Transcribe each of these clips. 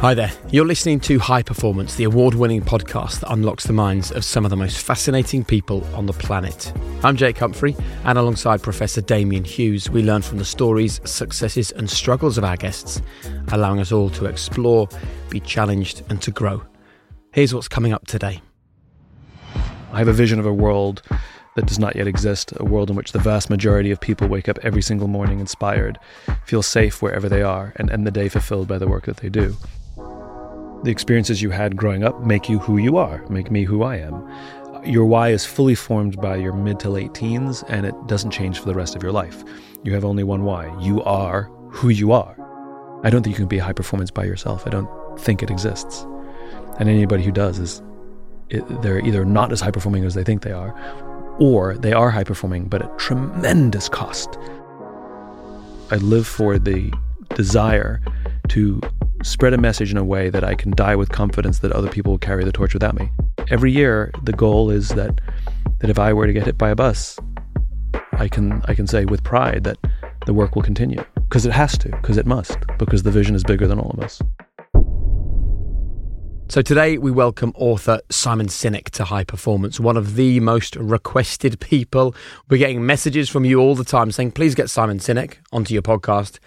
Hi there. You're listening to High Performance, the award winning podcast that unlocks the minds of some of the most fascinating people on the planet. I'm Jake Humphrey, and alongside Professor Damian Hughes, we learn from the stories, successes, and struggles of our guests, allowing us all to explore, be challenged, and to grow. Here's what's coming up today. I have a vision of a world that does not yet exist, a world in which the vast majority of people wake up every single morning inspired, feel safe wherever they are, and end the day fulfilled by the work that they do the experiences you had growing up make you who you are, make me who I am. Your why is fully formed by your mid to late teens, and it doesn't change for the rest of your life. You have only one why. You are who you are. I don't think you can be high performance by yourself. I don't think it exists. And anybody who does is it, they're either not as high performing as they think they are, or they are high performing but at tremendous cost. I live for the desire to spread a message in a way that I can die with confidence that other people will carry the torch without me. Every year, the goal is that that if I were to get hit by a bus, I can I can say with pride that the work will continue because it has to, because it must, because the vision is bigger than all of us. So today we welcome author Simon Sinek to High Performance, one of the most requested people. We're getting messages from you all the time saying, please get Simon Sinek onto your podcast.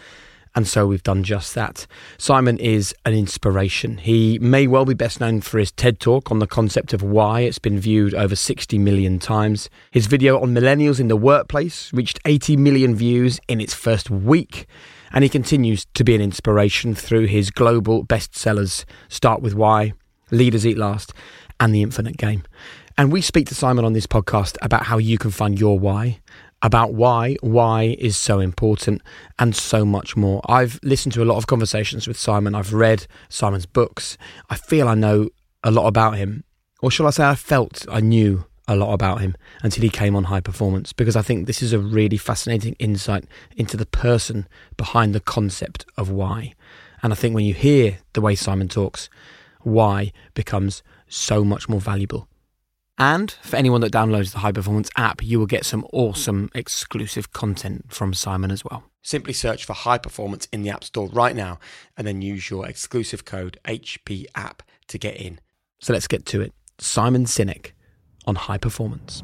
And so we've done just that. Simon is an inspiration. He may well be best known for his TED talk on the concept of why. It's been viewed over 60 million times. His video on millennials in the workplace reached 80 million views in its first week. And he continues to be an inspiration through his global bestsellers Start with Why, Leaders Eat Last, and The Infinite Game. And we speak to Simon on this podcast about how you can find your why about why why is so important and so much more. I've listened to a lot of conversations with Simon. I've read Simon's books. I feel I know a lot about him. Or shall I say I felt I knew a lot about him until he came on high performance because I think this is a really fascinating insight into the person behind the concept of why. And I think when you hear the way Simon talks, why becomes so much more valuable and for anyone that downloads the High Performance app, you will get some awesome exclusive content from Simon as well. Simply search for High Performance in the App Store right now and then use your exclusive code HPApp to get in. So let's get to it. Simon Sinek on High Performance.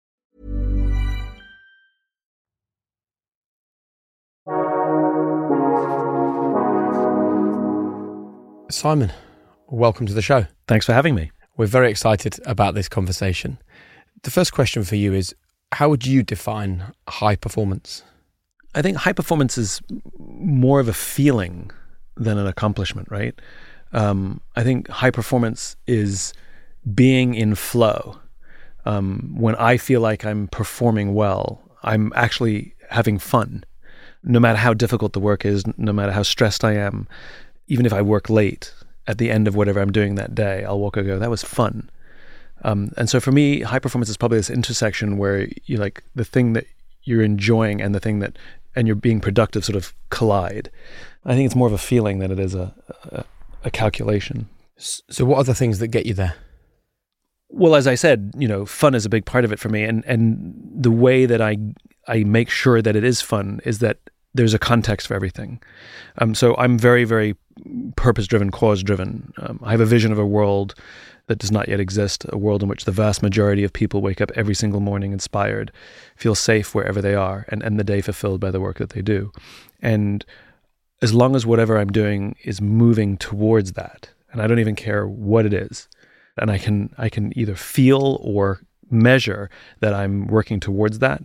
Simon, welcome to the show. Thanks for having me. We're very excited about this conversation. The first question for you is how would you define high performance? I think high performance is more of a feeling than an accomplishment, right? Um, I think high performance is being in flow. Um, when I feel like I'm performing well, I'm actually having fun. No matter how difficult the work is, no matter how stressed I am, even if I work late, at the end of whatever I'm doing that day, I'll walk and go, that was fun. Um, and so for me, high performance is probably this intersection where you like the thing that you're enjoying and the thing that and you're being productive sort of collide. I think it's more of a feeling than it is a, a, a calculation. So, what are the things that get you there? Well, as I said, you know, fun is a big part of it for me, and and the way that I I make sure that it is fun is that there's a context for everything. Um, so I'm very very purpose driven, cause driven. Um, I have a vision of a world that does not yet exist, a world in which the vast majority of people wake up every single morning inspired, feel safe wherever they are, and end the day fulfilled by the work that they do. And as long as whatever I'm doing is moving towards that, and I don't even care what it is, and I can I can either feel or measure that I'm working towards that,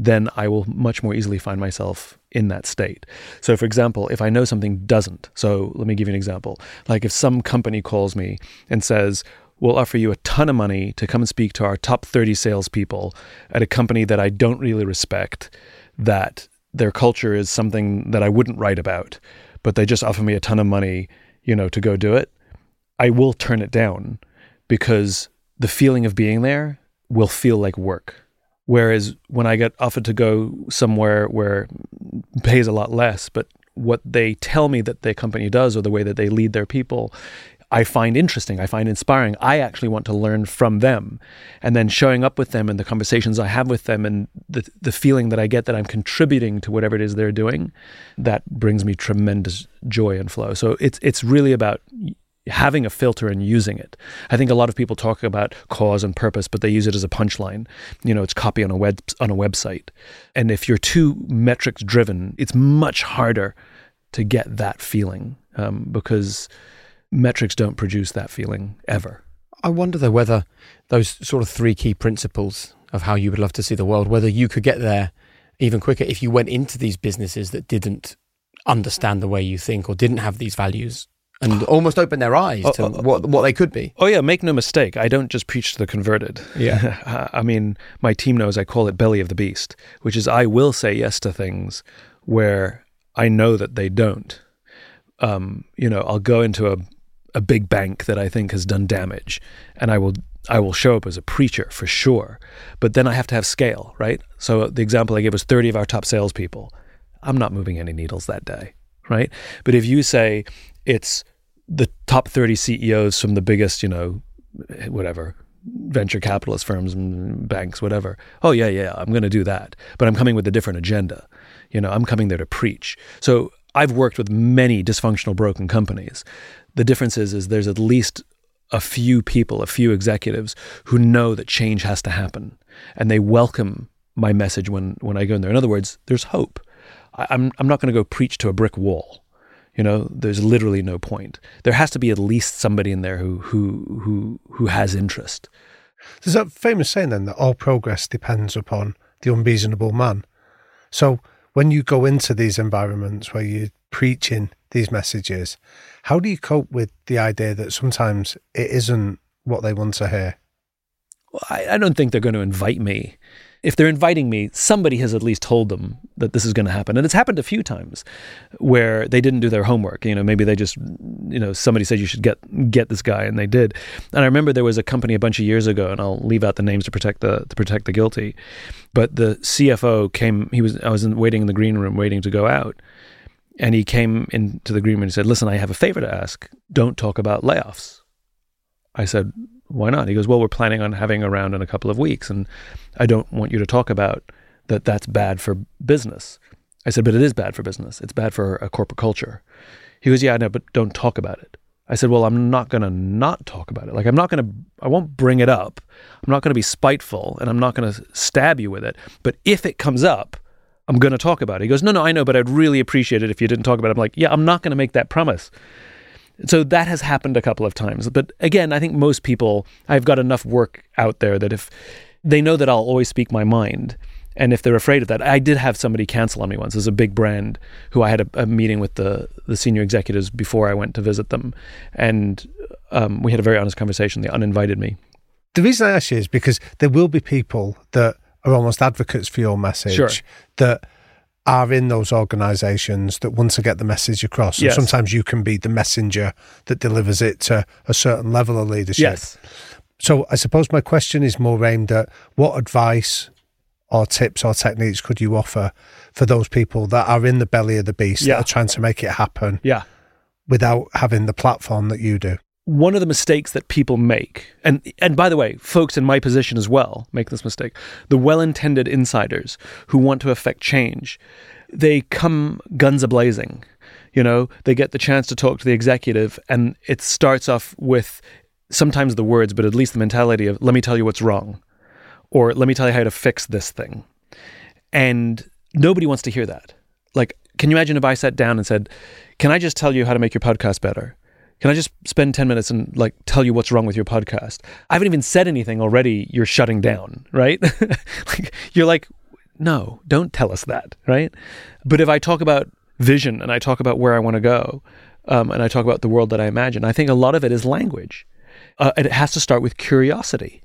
then I will much more easily find myself in that state. So, for example, if I know something doesn't, so let me give you an example. Like if some company calls me and says, We'll offer you a ton of money to come and speak to our top 30 salespeople at a company that I don't really respect, that their culture is something that I wouldn't write about, but they just offer me a ton of money, you know, to go do it. I will turn it down because the feeling of being there will feel like work. Whereas when I get offered to go somewhere where pays a lot less, but what they tell me that their company does or the way that they lead their people, I find interesting, I find inspiring. I actually want to learn from them. And then showing up with them and the conversations I have with them and the, the feeling that I get that I'm contributing to whatever it is they're doing, that brings me tremendous joy and flow. So it's it's really about having a filter and using it. I think a lot of people talk about cause and purpose, but they use it as a punchline. You know, it's copy on a web on a website. And if you're too metrics driven, it's much harder to get that feeling um, because metrics don't produce that feeling ever. I wonder though whether those sort of three key principles of how you would love to see the world, whether you could get there even quicker if you went into these businesses that didn't understand the way you think or didn't have these values and almost open their eyes to Oh, oh, what what they could be. Oh yeah, make no mistake. I don't just preach to the converted. Yeah. I mean, my team knows I call it belly of the beast, which is I will say yes to things where I know that they don't. Um, you know, I'll go into a a big bank that I think has done damage, and I will I will show up as a preacher for sure. But then I have to have scale, right? So the example I gave was 30 of our top salespeople. I'm not moving any needles that day, right? But if you say it's the top 30 CEOs from the biggest, you know, whatever, venture capitalist firms and banks, whatever. Oh, yeah, yeah, I'm going to do that. But I'm coming with a different agenda. You know, I'm coming there to preach. So I've worked with many dysfunctional, broken companies. The difference is, is there's at least a few people, a few executives who know that change has to happen and they welcome my message when, when I go in there. In other words, there's hope. I, I'm, I'm not going to go preach to a brick wall. You know, there's literally no point. There has to be at least somebody in there who who who who has interest. There's that famous saying then that all progress depends upon the unreasonable man. So when you go into these environments where you're preaching these messages, how do you cope with the idea that sometimes it isn't what they want to hear? Well, I, I don't think they're going to invite me. If they're inviting me, somebody has at least told them that this is going to happen. And it's happened a few times where they didn't do their homework. You know, maybe they just, you know, somebody said you should get get this guy, and they did. And I remember there was a company a bunch of years ago, and I'll leave out the names to protect the to protect the guilty. But the CFO came. He was I was in, waiting in the green room, waiting to go out, and he came into the green room and said, "Listen, I have a favor to ask. Don't talk about layoffs." I said, why not? He goes, well, we're planning on having a round in a couple of weeks, and I don't want you to talk about that that's bad for business. I said, but it is bad for business. It's bad for a corporate culture. He goes, yeah, I know, but don't talk about it. I said, well, I'm not going to not talk about it. Like, I'm not going to, I won't bring it up. I'm not going to be spiteful and I'm not going to stab you with it. But if it comes up, I'm going to talk about it. He goes, no, no, I know, but I'd really appreciate it if you didn't talk about it. I'm like, yeah, I'm not going to make that promise. So that has happened a couple of times. But again, I think most people, I've got enough work out there that if they know that I'll always speak my mind, and if they're afraid of that, I did have somebody cancel on me once. There's a big brand who I had a, a, meeting with the the senior executives before I went to visit them, and um, we had a very honest conversation. They uninvited me. The reason I ask you is because there will be people that are almost advocates for your message Sure. that are in those organisations that want to get the message across. And Yes. sometimes you can be the messenger that delivers it to a certain level of leadership. Yes. So I suppose my question is more aimed at what advice or tips or techniques could you offer for those people that are in the belly of the beast Yeah. that are trying to make it happen Yeah. without having the platform that you do? One of the mistakes that people make, and and by the way, folks in my position as well make this mistake. The well-intended insiders who want to affect change, they come guns a blazing. You know, they get the chance to talk to the executive, and it starts off with sometimes the words, but at least the mentality of "Let me tell you what's wrong," or "Let me tell you how to fix this thing," and nobody wants to hear that. Like, can you imagine if I sat down and said, "Can I just tell you how to make your podcast better?" Can I just spend 10 minutes and like tell you what's wrong with your podcast? I haven't even said anything already. You're shutting down, right? like, you're like, no, don't tell us that, right? But if I talk about vision and I talk about where I want to go um, and I talk about the world that I imagine, I think a lot of it is language. Uh, it has to start with curiosity.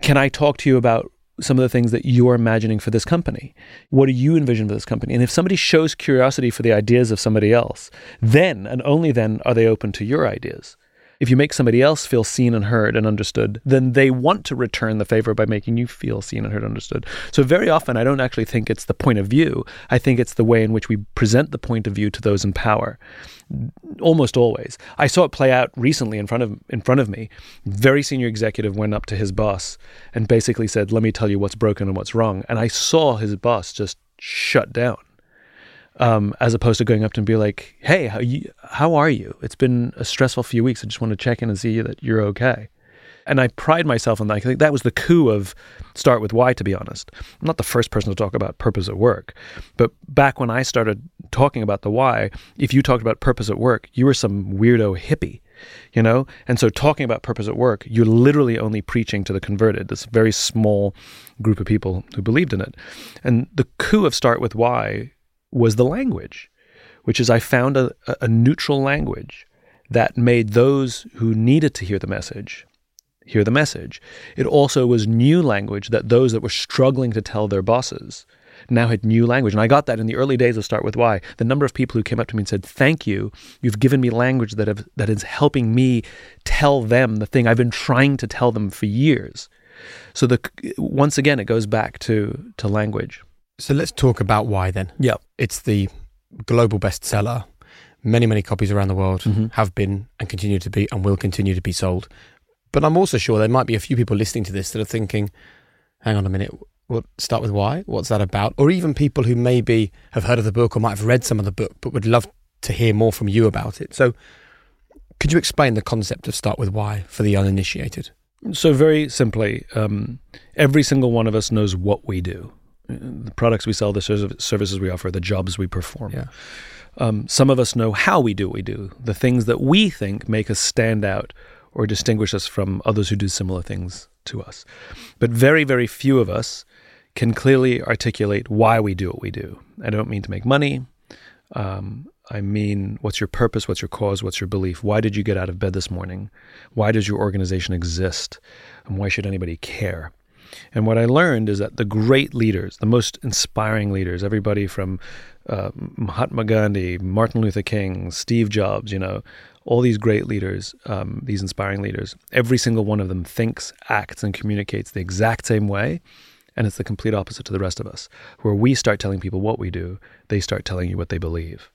Can I talk to you about some of the things that you're imagining for this company? What do you envision for this company? And if somebody shows curiosity for the ideas of somebody else, then and only then are they open to your ideas. If you make somebody else feel seen and heard and understood, then they want to return the favor by making you feel seen and heard and understood. So, very often, I don't actually think it's the point of view. I think it's the way in which we present the point of view to those in power. Almost always. I saw it play out recently in front of in front of me. Very senior executive went up to his boss and basically said, "Let me tell you what's broken and what's wrong." And I saw his boss just shut down um, as opposed to going up to and be like, "Hey, how you, how are you? It's been a stressful few weeks. I just want to check in and see that you're okay." And I pride myself on that. I think that was the coup of start with why. To be honest, I'm not the first person to talk about purpose at work, but back when I started talking about the why, if you talked about purpose at work, you were some weirdo hippie. You know, and so talking about purpose at work, you're literally only preaching to the converted, this very small group of people who believed in it. And the coup of start with why was the language, which is I found a, a neutral language that made those who needed to hear the message hear the message. It also was new language that those that were struggling to tell their bosses now had new language. And I got that in the early days of Start With Why. The number of people who came up to me and said, Thank you. You've given me language that, have, that is helping me tell them the thing I've been trying to tell them for years. So the once again, it goes back to, to language. So let's talk about why then. Yeah. It's the global bestseller. Many, many copies around the world Mm-hmm. have been and continue to be and will continue to be sold. But I'm also sure there might be a few people listening to this that are thinking, hang on a minute, we'll start with why? What's that about? Or even people who maybe have heard of the book or might have read some of the book but would love to hear more from you about it. So could you explain the concept of start with why for the uninitiated? So, very simply, um, every single one of us knows what we do the products we sell, the services we offer, the jobs we perform. Yeah. Um, some of us know how we do what we do, the things that we think make us stand out or distinguish us from others who do similar things to us. But very, very few of us can clearly articulate why we do what we do. I don't mean to make money. Um, I mean, what's your purpose? What's your cause? What's your belief? Why did you get out of bed this morning? Why does your organization exist? And why should anybody care? And what I learned is that the great leaders, the most inspiring leaders, everybody from uh, Mahatma Gandhi, Martin Luther King, Steve Jobs, you know, all these great leaders, um, these inspiring leaders, every single one of them thinks, acts, and communicates the exact same way. And it's the complete opposite to the rest of us. Where we start telling people what we do, they start telling you what they believe.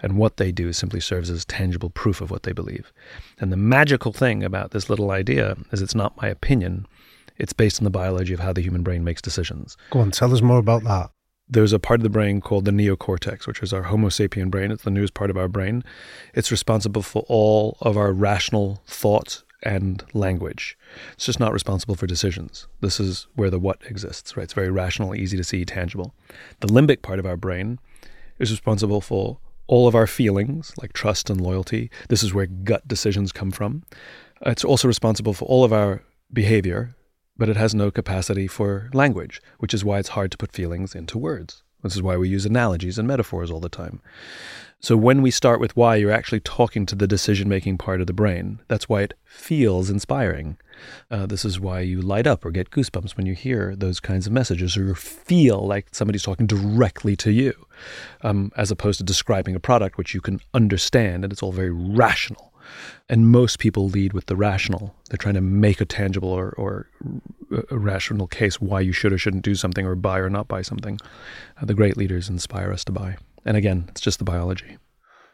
And what they do simply serves as tangible proof of what they believe. And the magical thing about this little idea is it's not my opinion, it's based on the biology of how the human brain makes decisions. Go on, tell us more about that. There's a part of the brain called the neocortex, which is our Homo sapien brain. It's the newest part of our brain. It's responsible for all of our rational thoughts and language. It's just not responsible for decisions. This is where the what exists, right? It's very rational, easy to see, tangible. The limbic part of our brain is responsible for all of our feelings, like trust and loyalty. This is where gut decisions come from. It's also responsible for all of our behavior, but it has no capacity for language, which is why it's hard to put feelings into words. This is why we use analogies and metaphors all the time. So when we start with why, you're actually talking to the decision making part of the brain. That's why it feels inspiring. Uh, this is why you light up or get goosebumps when you hear those kinds of messages or feel like somebody's talking directly to you, um, as opposed to describing a product which you can understand and it's all very rational. And most people lead with the rational. They're trying to make a tangible or, or a rational case why you should or shouldn't do something or buy or not buy something. Uh, the great leaders inspire us to buy. And again, it's just the biology.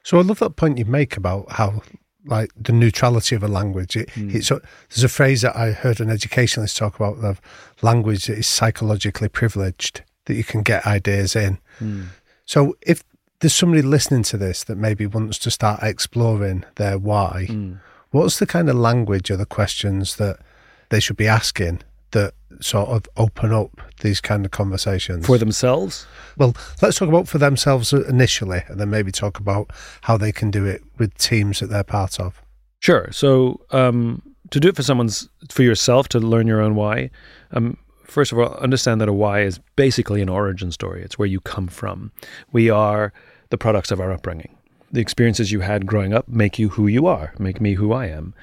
So I love that point you make about how like the neutrality of a language. It, Mm. it's, there's a phrase that I heard an educationalist talk about of language that is psychologically privileged, that you can get ideas in. Mm. So if there's somebody listening to this that maybe wants to start exploring their why, Mm. what's the kind of language or the questions that they should be asking that sort of open up these kind of conversations For themselves, well, let's talk about for themselves initially, and then maybe talk about how they can do it with teams that they're part of. Sure. So um, to do it for someone's for yourself to learn your own why, um, first of all, understand that a why is basically an origin story. It's where you come from. We are the products of our upbringing. The experiences you had growing up make you who you are, make me who I am.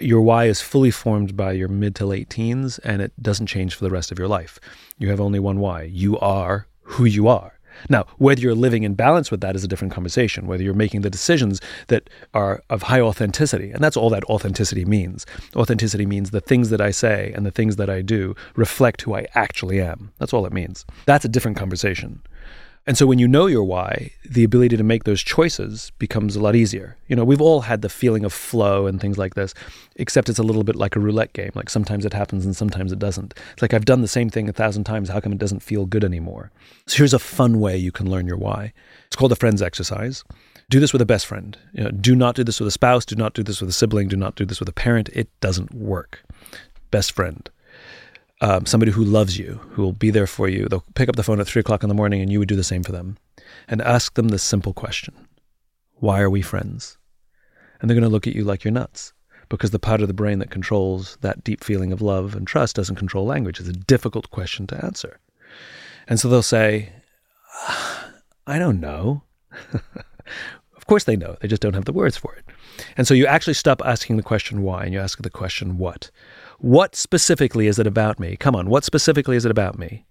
Your why is fully formed by your mid to late teens, and it doesn't change for the rest of your life. You have only one why. You are who you are. Now, whether you're living in balance with that is a different conversation, whether you're making the decisions that are of high authenticity. And that's all that authenticity means. Authenticity means the things that I say and the things that I do reflect who I actually am. That's all it means. That's a different conversation. And so when you know your why, the ability to make those choices becomes a lot easier. You know, we've all had the feeling of flow and things like this, except it's a little bit like a roulette game. Like sometimes it happens and sometimes it doesn't. It's like I've done the same thing a thousand times. How come it doesn't feel good anymore? So here's a fun way you can learn your why. It's called the friends exercise. Do this with a best friend. You know, do not do this with a spouse. Do not do this with a sibling. Do not do this with a parent. It doesn't work. Best friend um, somebody who loves you, who will be there for you. They'll pick up the phone at three o'clock in the morning, and you would do the same for them, and ask them this simple question: Why are we friends? And they're going to look at you like you're nuts, because the part of the brain that controls that deep feeling of love and trust doesn't control language. It's a difficult question to answer, and so they'll say, "I don't know." of course, they know. They just don't have the words for it. And so you actually stop asking the question why, and you ask the question what. What specifically is it about me? Come on, what specifically is it about me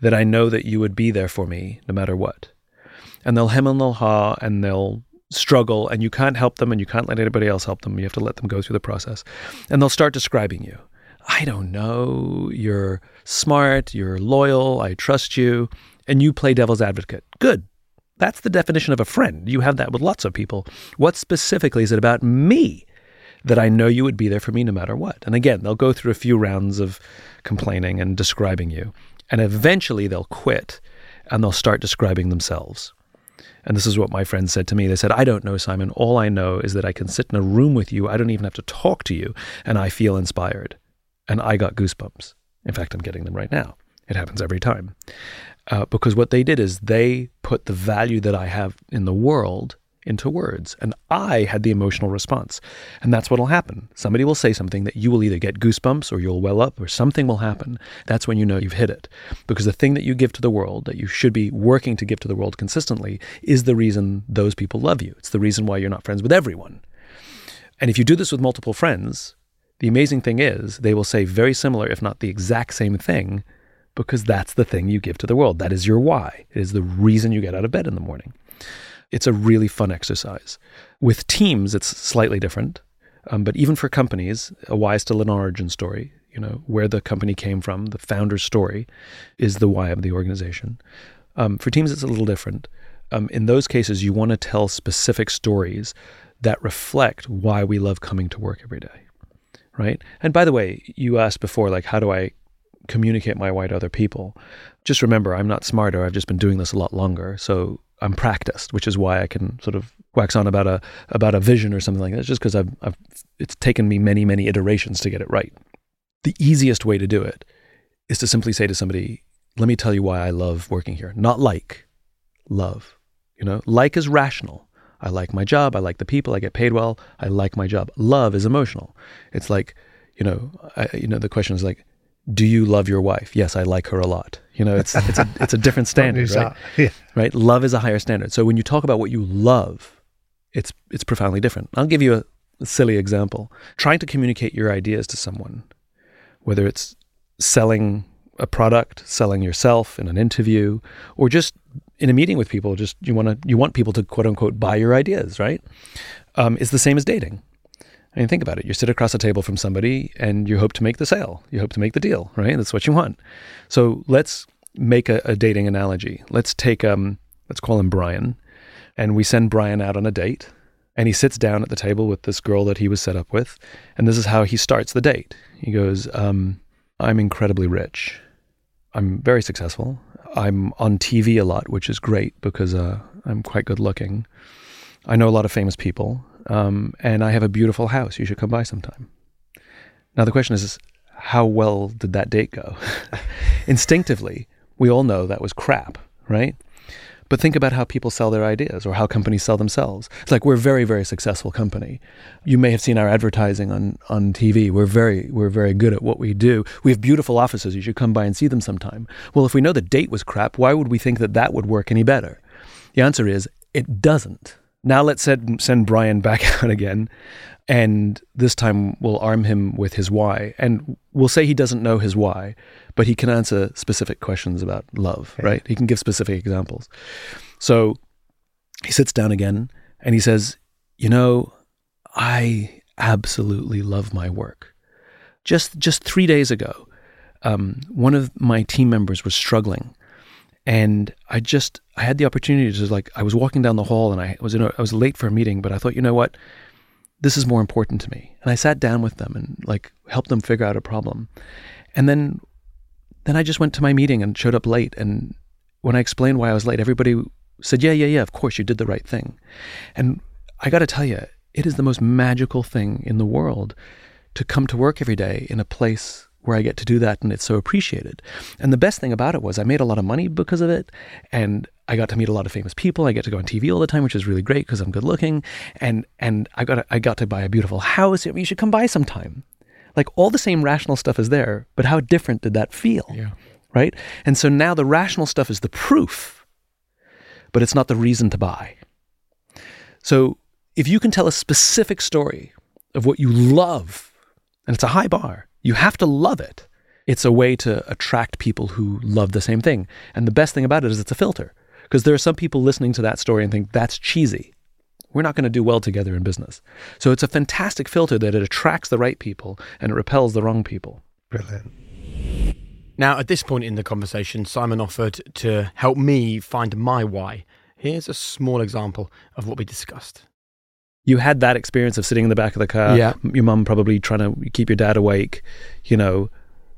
that I know that you would be there for me no matter what? And they'll hem and they'll haw and they'll struggle, and you can't help them and you can't let anybody else help them. You have to let them go through the process. And they'll start describing you. I don't know. You're smart. You're loyal. I trust you. And you play devil's advocate. Good. That's the definition of a friend. You have that with lots of people. What specifically is it about me that I know you would be there for me no matter what? And again, they'll go through a few rounds of complaining and describing you. And eventually they'll quit and they'll start describing themselves. And this is what my friends said to me. They said, I don't know, Simon. All I know is that I can sit in a room with you. I don't even have to talk to you. And I feel inspired. And I got goosebumps. In fact, I'm getting them right now. It happens every time. Uh, because what they did is they put the value that I have in the world into words. And I had the emotional response. And that's what will happen. Somebody will say something that you will either get goosebumps or you'll well up or something will happen. That's when you know you've hit it. Because the thing that you give to the world, that you should be working to give to the world consistently, is the reason those people love you. It's the reason why you're not friends with everyone. And if you do this with multiple friends, the amazing thing is they will say very similar, if not the exact same thing, because that's the thing you give to the world. That is your why. It is the reason you get out of bed in the morning. It's a really fun exercise. With teams, it's slightly different. Um, but even for companies, a why still an origin story. You know, where the company came from, the founder's story is the why of the organization. Um, for teams, it's a little different. Um, in those cases, you want to tell specific stories that reflect why we love coming to work every day. Right. And by the way, you asked before, like, how do I communicate my why to other people? Just remember, I'm not smarter. I've just been doing this a lot longer. So I'm practiced, which is why I can sort of wax on about a about a vision or something like that. Just because I've, I've it's taken me many many iterations to get it right. The easiest way to do it is to simply say to somebody, "Let me tell you why I love working here." Not like, love. You know, like is rational. I like my job. I like the people. I get paid well. I like my job. Love is emotional. It's like, you know, I, you know, the question is like, do you love your wife? Yes, I like her a lot. You know, it's it's a it's a different standard, right? Yeah. Right? Love is a higher standard. So when you talk about what you love, it's it's profoundly different. I'll give you a, a silly example. Trying to communicate your ideas to someone, whether it's selling a product, selling yourself in an interview, or just in a meeting with people, just you want to you want people to quote unquote buy your ideas, right? Um, is the same as dating. I mean, think about it. You sit across a table from somebody and you hope to make the sale. You hope to make the deal, right? That's what you want. So let's make a, a dating analogy. Let's take, um, let's call him Brian, and we send Brian out on a date. And he sits down at the table with this girl that he was set up with. And this is how he starts the date. He goes, um, I'm incredibly rich. I'm very successful. I'm on TV a lot, which is great because uh, I'm quite good looking. I know a lot of famous people. Um, and I have a beautiful house. You should come by sometime. Now, the question is, how well did that date go? Instinctively, we all know that was crap, right? But think about how people sell their ideas or how companies sell themselves. It's like we're a very, very successful company. You may have seen our advertising on, on TV. We're very, we're very good at what we do. We have beautiful offices. You should come by and see them sometime. Well, if we know the date was crap, why would we think that that would work any better? The answer is it doesn't. Now let's send, send Brian back out again. And this time we'll arm him with his why. And we'll say he doesn't know his why, but he can answer specific questions about love, yeah. right? He can give specific examples. So he sits down again and he says, You know, I absolutely love my work. Just, just three days ago, um, one of my team members was struggling and I just I had the opportunity to like I was walking down the hall and I was in a, I was late for a meeting, but I thought, you know what, this is more important to me. And I sat down with them and like helped them figure out a problem. And then then I just went to my meeting and showed up late. And when I explained why I was late, everybody said, yeah, yeah, yeah, of course you did the right thing. And I got to tell you, it is the most magical thing in the world to come to work every day in a place where I get to do that and it's so appreciated. And the best thing about it was I made a lot of money because of it and I got to meet a lot of famous people. I get to go on TV all the time, which is really great because I'm good looking and and I got to, I got to buy a beautiful house. You should come by sometime. Like all the same rational stuff is there, but how different did that feel? Yeah. Right? And so now the rational stuff is the proof, but it's not the reason to buy. So if you can tell a specific story of what you love, and it's a high bar, you have to love it. It's a way to attract people who love the same thing. And the best thing about it is it's a filter. Because there are some people listening to that story and think that's cheesy. We're not going to do well together in business. So it's a fantastic filter that it attracts the right people and it repels the wrong people. Brilliant. Now, at this point in the conversation, Simon offered to help me find my why. Here's a small example of what we discussed you had that experience of sitting in the back of the car. Yeah. Your mum probably trying to keep your dad awake. You know,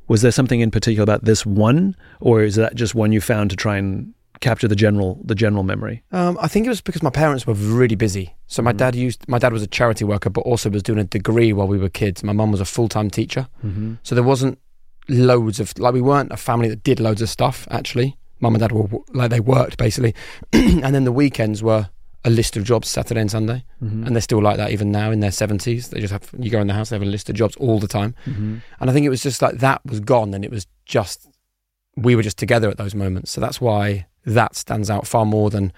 was there something in particular about this one, or is that just one you found to try and capture the general the general memory? Um, I think it was because my parents were really busy. So my mm-hmm. dad used my dad was a charity worker, but also was doing a degree while we were kids. My mum was a full time teacher, mm-hmm. so there wasn't loads of like we weren't a family that did loads of stuff. Actually, mum and dad were like they worked basically, and then the weekends were a list of jobs Saturday and Sunday, mm-hmm. and they're still like that even now in their seventies. They just have you go in the house, they have a list of jobs all the time, mm-hmm. and I think it was just like that was gone, and it was just we were just together at those moments. So that's why that stands out far more than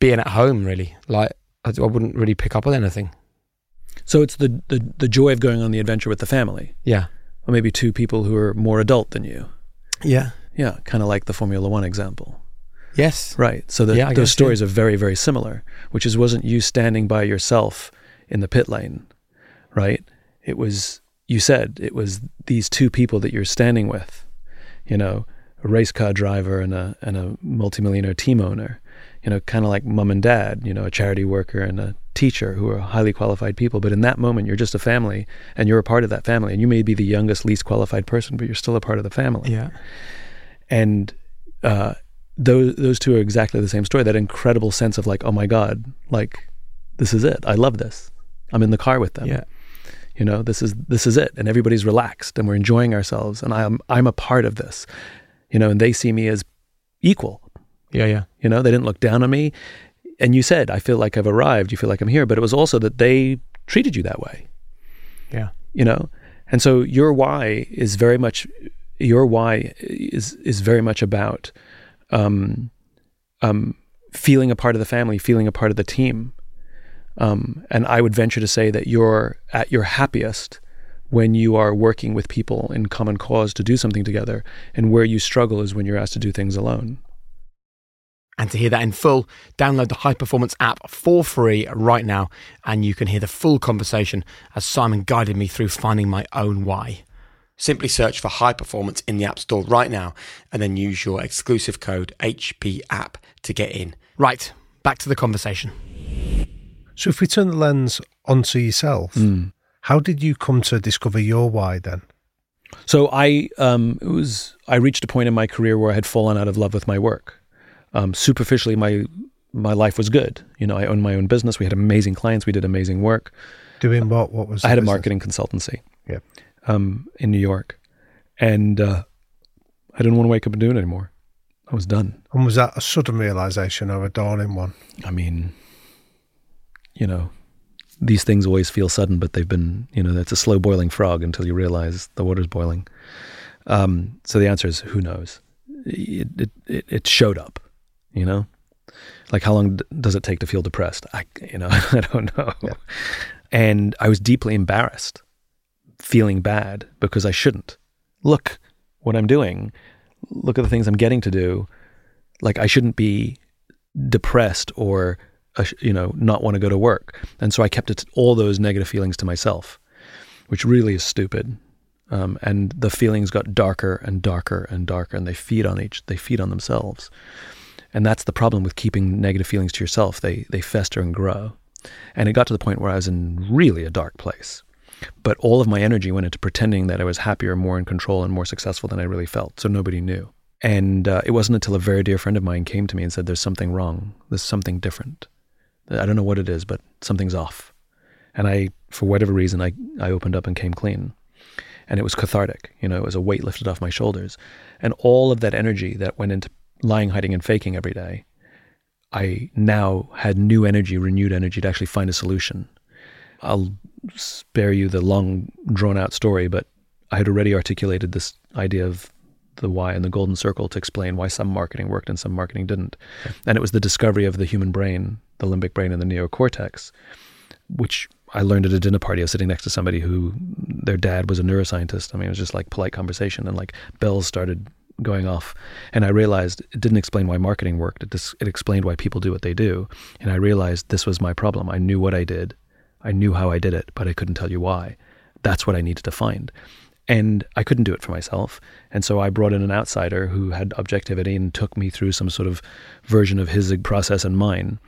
being at home. Really, like I, I wouldn't really pick up on anything. So it's the, the the joy of going on the adventure with the family. Yeah, or maybe two people who are more adult than you. Yeah, yeah, kind of like the Formula One example. Yes. Right. So the, yeah, those stories yeah. are very, very similar, which is wasn't you standing by yourself in the pit lane, right? It was, you said, it was these two people that you're standing with, you know, a race car driver and a, and a multimillionaire team owner, you know, kind of like mom and dad, you know, a charity worker and a teacher who are highly qualified people. But in that moment, you're just a family and you're a part of that family. And you may be the youngest, least qualified person, but you're still a part of the family. Yeah. And, uh, those those two are exactly the same story. That incredible sense of like, oh my god, like this is it. I love this. I'm in the car with them. Yeah. You know, this is this is it, and everybody's relaxed, and we're enjoying ourselves, and I'm I'm a part of this. You know, and they see me as equal. Yeah, yeah. You know, they didn't look down on me. And you said, I feel like I've arrived. You feel like I'm here. But it was also that they treated you that way. Yeah. You know, and so your why is very much your why is is very much about um, um, feeling a part of the family, feeling a part of the team. Um, and I would venture to say that you're at your happiest when you are working with people in common cause to do something together, and where you struggle is when you're asked to do things alone. And to hear that in full, download the High Performance app for free right now, and you can hear the full conversation as Simon guided me through finding my own why. Simply search for High Performance in the App Store right now, and then use your exclusive code HPApp to get in. Right, back to the conversation. So if we turn the lens onto yourself, how did you come to discover your why then? So I um, it was I reached a point in my career where I had fallen out of love with my work. Um, superficially, my my life was good. You know, I owned my own business. We had amazing clients. We did amazing work. Doing what? What was I the had a marketing consultancy Yeah. Um, in New York, and uh, I didn't want to wake up and do it anymore. I was done. And was that a sudden realization or a dawning one? I mean, you know, these things always feel sudden, but they've been, you know, it's a slow boiling frog until you realize the water's boiling. Um, so the answer is who knows? It, it, it, showed up, you know? Like how long d- does it take to feel depressed? I, you know, I don't know. And I was deeply embarrassed, feeling bad because I shouldn't. Look what I'm doing. Look at the things I'm getting to do. Like I shouldn't be depressed or uh, you know not want to go to work and so i kept it all those negative feelings to myself which really is stupid um, and the feelings got darker and darker and darker and they feed on each they feed on themselves and that's the problem with keeping negative feelings to yourself they they fester and grow and it got to the point where i was in really a dark place but all of my energy went into pretending that i was happier more in control and more successful than i really felt so nobody knew and uh, it wasn't until a very dear friend of mine came to me and said, There's something wrong. There's something different. I don't know what it is, but something's off. And I, for whatever reason, I, I opened up and came clean. And it was cathartic. You know, it was a weight lifted off my shoulders. And all of that energy that went into lying, hiding, and faking every day, I now had new energy, renewed energy to actually find a solution. I'll spare you the long, drawn out story, but I had already articulated this idea of the why and the golden circle to explain why some marketing worked and some marketing didn't. And it was the discovery of the human brain, the limbic brain and the neocortex, which I learned at a dinner party. I was sitting next to somebody who their dad was a neuroscientist. I mean, it was just like polite conversation and like bells started going off. And I realized it didn't explain why marketing worked. It, dis- it explained why people do what they do. And I realized this was my problem. I knew what I did. I knew how I did it, but I couldn't tell you why. That's what I needed to find. And I couldn't do it for myself. And so I brought in an outsider who had objectivity and took me through some sort of version of his process and mine.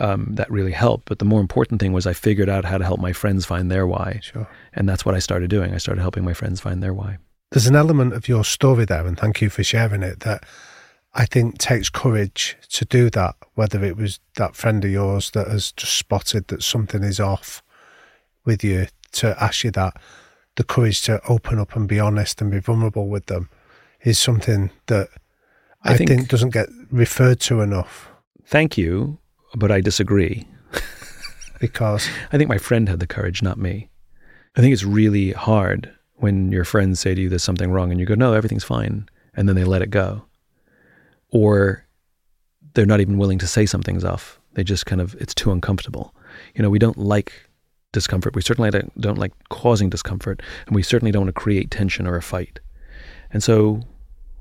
Um, that really helped. But the more important thing was I figured out how to help my friends find their why. Sure. And that's what I started doing. I started helping my friends find their why. There's an element of your story there, and thank you for sharing it, that I think takes courage to do that, whether it was that friend of yours that has just spotted that something is off with you to ask you that. The courage to open up and be honest and be vulnerable with them is something that I I, think- think, doesn't get referred to enough Thank you, but I disagree. because I think my friend had the courage, not me. I think it's really hard when your friends say to you there's something wrong and you go, no, everything's fine. And then they let it go. Or they're not even willing to say something's off. They just kind of, it's too uncomfortable. You know, we don't like discomfort. We certainly don't, like causing discomfort. And we certainly don't want to create tension or a fight. And so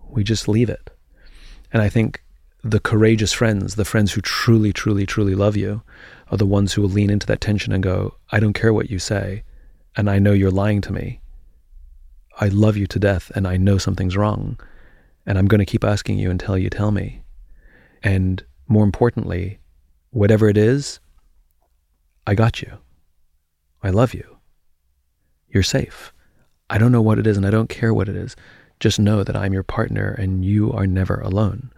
we just leave it. And I think the courageous friends, the friends who truly, truly, truly love you, are the ones who will lean into that tension and go, I don't care what you say, and I know you're lying to me. I love you to death, and I know something's wrong, and I'm going to keep asking you until you tell me. And more importantly, whatever it is, I got you. I love you. You're safe. I don't know what it is, and I don't care what it is. Just know that I'm your partner, and you are never alone.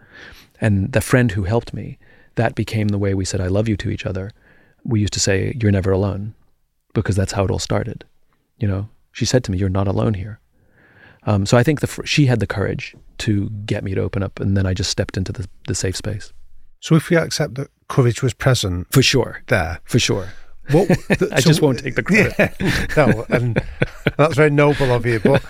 And the friend who helped me, that became the way we said I love you to each other. We used to say, You're never alone, because that's how it all started. You know, she said to me, You're not alone here. Um, so I think the, fr- she had the courage to get me to open up, and then I just stepped into the, the safe space. so if we accept that courage was present For sure. there, For sure. what I just won't take the credit. Yeah, no, and that's very noble of you. But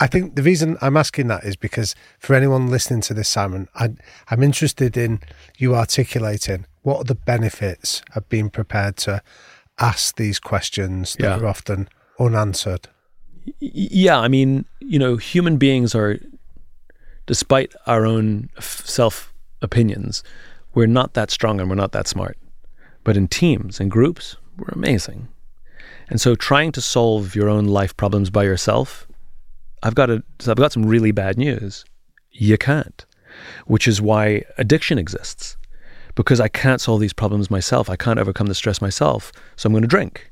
I think the reason I'm asking that is because for anyone listening to this, Simon, I, I'm interested in you articulating what are the benefits of being prepared to ask these questions that Yeah. are often unanswered. Yeah, I mean, you know, human beings are, despite our own self opinions, we're not that strong and we're not that smart. But in teams and groups, we're amazing. And so trying to solve your own life problems by yourself, I've got a, I've got some really bad news. You can't. Which is why addiction exists. Because I can't solve these problems myself. I can't overcome the stress myself. So I'm going to drink.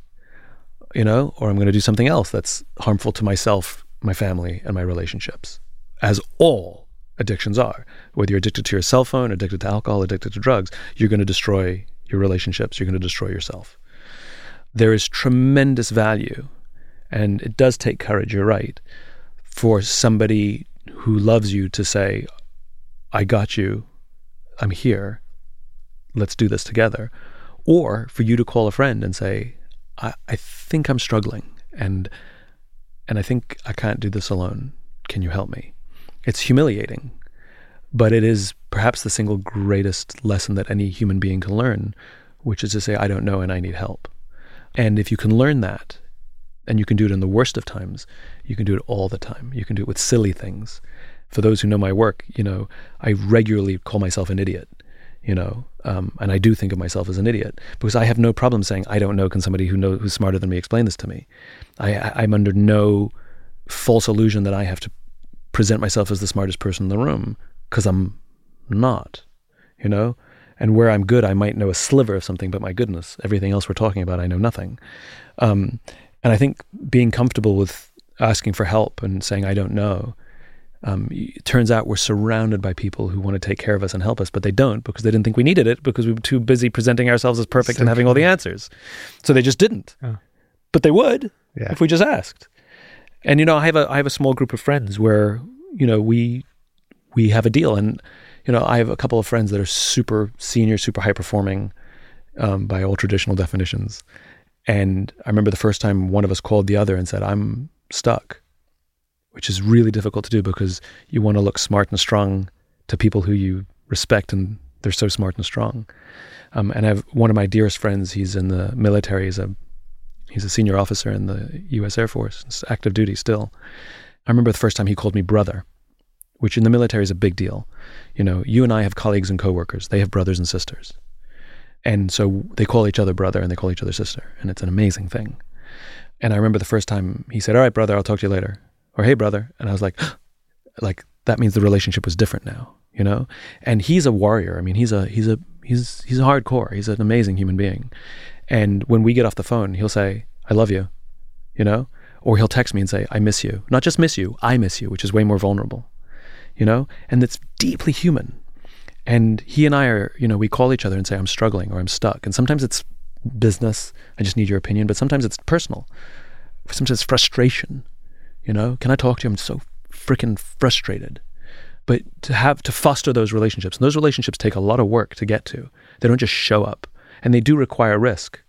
You know, or I'm going to do something else that's harmful to myself, my family, and my relationships. As all addictions are. Whether you're addicted to your cell phone, addicted to alcohol, addicted to drugs, you're going to destroy your relationships, you're going to destroy yourself. There is tremendous value, and it does take courage, you're right, for somebody who loves you to say, I got you, I'm here, let's do this together. Or for you to call a friend and say, I, I think I'm struggling and and I think I can't do this alone. Can you help me? It's humiliating, but it is perhaps the single greatest lesson that any human being can learn, which is to say, I don't know and I need help. And if you can learn that, and you can do it in the worst of times, you can do it all the time. You can do it with silly things. For those who know my work, you know, I regularly call myself an idiot, you know, um, and I do think of myself as an idiot because I have no problem saying I don't know. Can somebody who know who's smarter than me explain this to me? I, I'm under no false illusion that I have to present myself as the smartest person in the room because I'm not, you know? And where I'm good, I might know a sliver of something, but my goodness, everything else we're talking about, I know nothing. Um, and I think being comfortable with asking for help and saying, I don't know, um, it turns out we're surrounded by people who want to take care of us and help us, but they don't because they didn't think we needed it because we were too busy presenting ourselves as perfect and having all the answers. So they just didn't. Oh. But they would Yeah. if we just asked. And you know, I have a I have a small group of friends where you know we we have a deal, and you know, I have a couple of friends that are super senior, super high performing um, by all traditional definitions. And I remember the first time one of us called the other and said, "I'm stuck," which is really difficult to do because you want to look smart and strong to people who you respect, and they're so smart and strong. Um, and I have one of my dearest friends. He's in the military. He's a he's a senior officer in the U.S. Air Force, It's active duty still. I remember the first time he called me brother, which in the military is a big deal. You know, you and I have colleagues and coworkers. They have brothers and sisters. And so they call each other brother and they call each other sister. And it's an amazing thing. And I remember the first time he said, All right, brother, I'll talk to you later. Or, Hey, brother. And I was like, like, that means the relationship was different now, you know? And he's a warrior. I mean, he's a, he's a, he's, he's hardcore. He's an amazing human being. And when we get off the phone, he'll say, I love you, you know? Or he'll text me and say, I miss you. Not just miss you, I miss you, which is way more vulnerable, you know? And that's deeply human. And he and I are, you know, we call each other and say, I'm struggling or I'm stuck. And sometimes it's business, I just need your opinion, but sometimes it's personal. Sometimes it's frustration, you know? Can I talk to you? I'm so freaking frustrated. But to have, to foster those relationships, and those relationships take a lot of work to get to. They don't just show up. And they do require risk.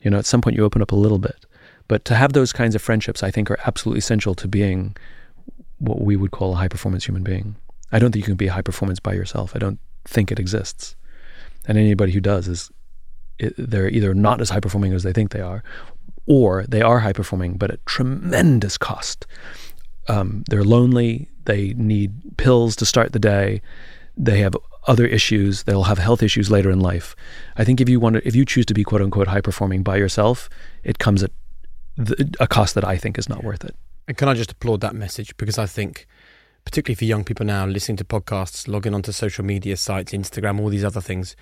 You know, at some point you open up a little bit. But to have those kinds of friendships, I think, are absolutely essential to being what we would call a high performance human being. I don't think you can be a high performance by yourself. I don't think it exists. And anybody who does is they're either not as high performing as they think they are, or they are high performing but at tremendous cost. Um, they're lonely. They need pills to start the day. They have other issues. They'll have health issues later in life. I think if you want to, if you choose to be quote unquote high performing by yourself, it comes at the, a cost that I think is not worth it. And can I just applaud that message? Because I think, particularly for young people now listening to podcasts, logging onto social media sites, Instagram, all these other things,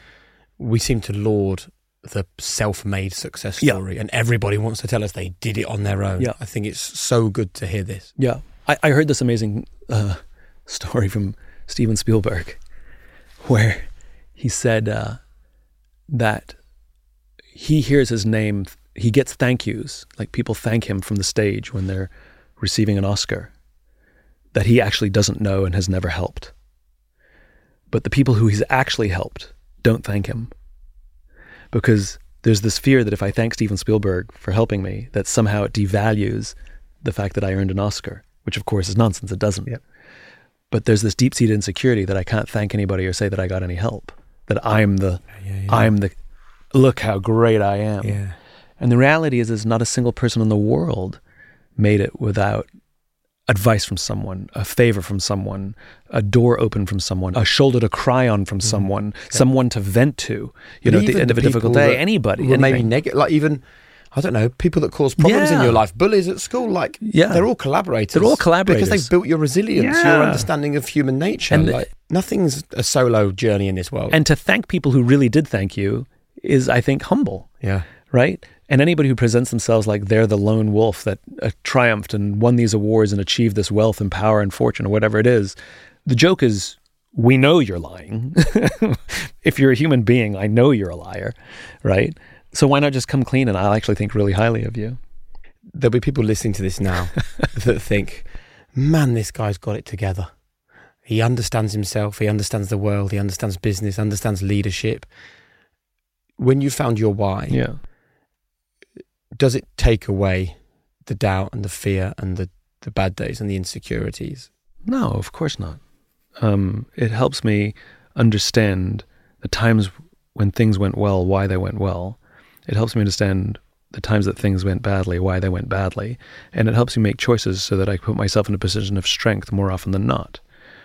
we seem to laud the self made success Yeah. story. And everybody wants to tell us they did it on their own. Yeah. I think it's so good to hear this. Yeah, I, I heard this amazing uh, story from Steven Spielberg, where he said uh, that he hears his name, he gets thank yous, like people thank him from the stage when they're receiving an Oscar, that he actually doesn't know and has never helped. But the people who he's actually helped don't thank him because there's this fear that if I thank Steven Spielberg for helping me, that somehow it devalues the fact that I earned an Oscar, which of course is nonsense. It doesn't. Yep. But there's this deep seated insecurity that I can't thank anybody or say that I got any help. That I'm the, I'm the, look how great I am. Yeah. And the reality is, is not a single person in the world made it without advice from someone, a favor from someone, a door open from someone, a shoulder to cry on from mm-hmm. someone, someone to vent to, you know, at the end of a difficult day, anybody. maybe negative, like even I don't know, people that cause problems in your life, bullies at school, like Yeah. they're all collaborators. They're all collaborators. because they've built your resilience, your understanding of human nature. And- like nothing's a solo journey in this world. and to thank people who really did thank you is, I think, humble. yeah, right? And anybody who presents themselves like they're the lone wolf that uh, triumphed and won these awards and achieved this wealth and power and fortune or whatever it is, the joke is we know you're lying. if you're a human being, I know you're a liar, right? So why not just come clean and I'll actually think really highly of you? there'll be people listening to this now that think, man, this guy's got it together. He understands himself, he understands the world, he understands business, understands leadership. When you found your why, Yeah. Does it take away the doubt and the fear and the, the bad days and the insecurities? No, of course not. Um, it helps me understand the times when things went well, why they went well. It helps me understand the times that things went badly, why they went badly. And it helps me make choices so that I put myself in a position of strength more often than not.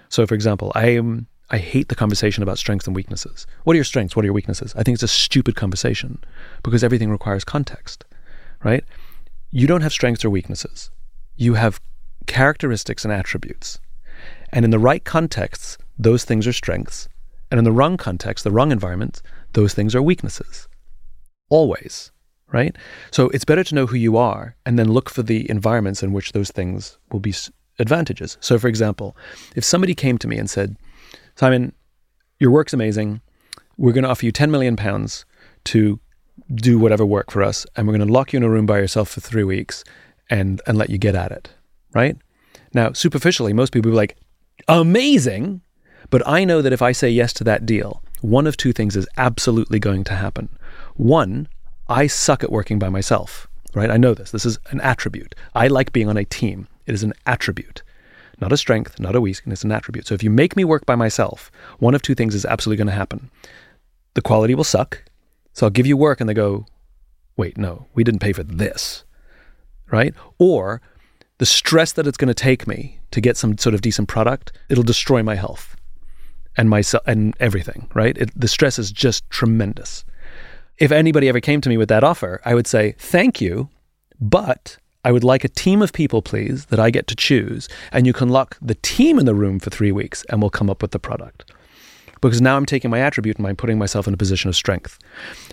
So, for example, I am. I hate the conversation about strengths and weaknesses. What are your strengths? What are your weaknesses? I think it's a stupid conversation because everything requires context, right? You don't have strengths or weaknesses. You have characteristics and attributes. And in the right contexts, those things are strengths. And in the wrong context, the wrong environment, those things are weaknesses. Always, right? So it's better to know who you are and then look for the environments in which those things will be advantages. So, for example, if somebody came to me and said, Simon, your work's amazing. We're going to offer you 10 million pounds to do whatever work for us, and we're going to lock you in a room by yourself for three weeks and, and let you get at it, right? Now, superficially, most people be like, amazing. But I know that if I say yes to that deal, one of two things is absolutely going to happen. One, I suck at working by myself, right? I know this. This is an attribute. I like being on a team. It is an attribute, not a strength, not a weakness, an attribute. So if you make me work by myself, one of two things is absolutely going to happen. The quality will suck. So I'll give you work and they go, wait, no, we didn't pay for this, right? Or the stress that it's going to take me to get some sort of decent product, it'll destroy my health and myself and everything, right? It, the stress is just tremendous. If anybody ever came to me with that offer, I would say, thank you, but I would like a team of people, please, that I get to choose. And you can lock the team in the room for three weeks and we'll come up with the product. Because now I'm taking my attribute and I'm putting myself in a position of strength.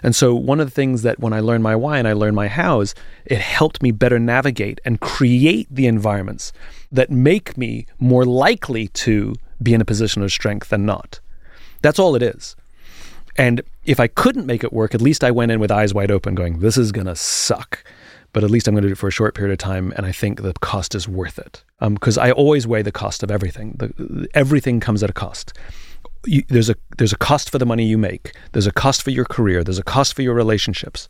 And so, one of the things that when I learned my why and I learned my hows, it helped me better navigate and create the environments that make me more likely to be in a position of strength than not. That's all it is. And if I couldn't make it work, at least I went in with eyes wide open, going, this is going to suck. But at least I'm going to do it for a short period of time, and I think the cost is worth it. Um, because I always weigh the cost of everything. The, everything comes at a cost. You, there's a there's a cost for the money you make. There's a cost for your career. There's a cost for your relationships,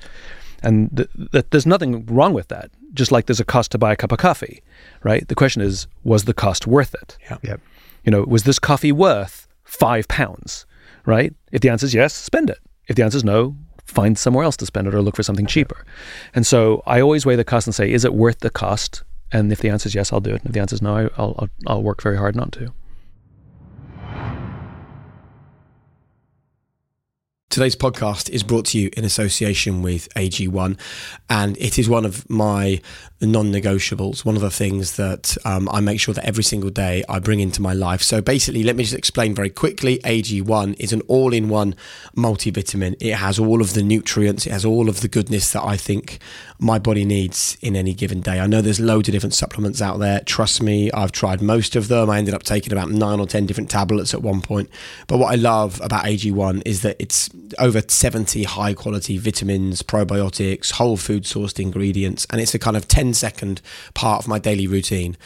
and th- th- there's nothing wrong with that. Just like there's a cost to buy a cup of coffee, right? The question is, was the cost worth it? Yeah. Yep. You know, was this coffee worth five pounds? Right? If the answer is yes, spend it. If the answer is no, find somewhere else to spend it or look for something cheaper. And so I always weigh the cost and say, is it worth the cost? And if the answer is yes, I'll do it. And if the answer is no, I- I'll, I'll, I'll work very hard not to. Today's podcast is brought to you in association with AG1, and it is one of my non negotiables, one of the things that um, I make sure that every single day I bring into my life. So, basically, let me just explain very quickly AG1 is an all in one multivitamin. It has all of the nutrients, it has all of the goodness that I think my body needs in any given day. I know there's loads of different supplements out there. Trust me, I've tried most of them. I ended up taking about nine or 10 different tablets at one point. But what I love about AG1 is that it's over 70 high quality vitamins, probiotics, whole food sourced ingredients, and it's a kind of 10 second part of my daily routine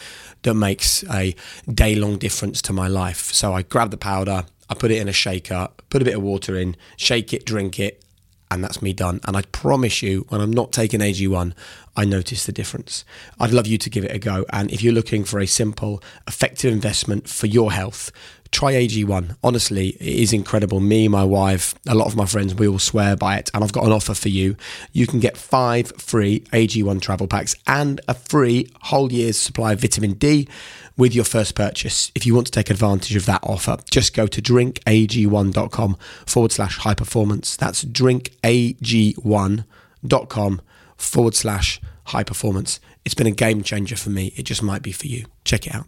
that makes a day long difference to my life. So I grab the powder, I put it in a shaker, put a bit of water in, shake it, drink it, and that's me done. And I promise you, when I'm not taking AG1, I notice the difference. I'd love you to give it a go. And if you're looking for a simple, effective investment for your health, try AG1. Honestly, it is incredible. Me, my wife, a lot of my friends, we all swear by it. And I've got an offer for you. You can get five free AG1 travel packs and a free whole year's supply of vitamin D with your first purchase. If you want to take advantage of that offer, just go to drinkag1.com forward slash high performance. That's drinkag1.com forward slash high performance. It's been a game changer for me. It just might be for you. Check it out.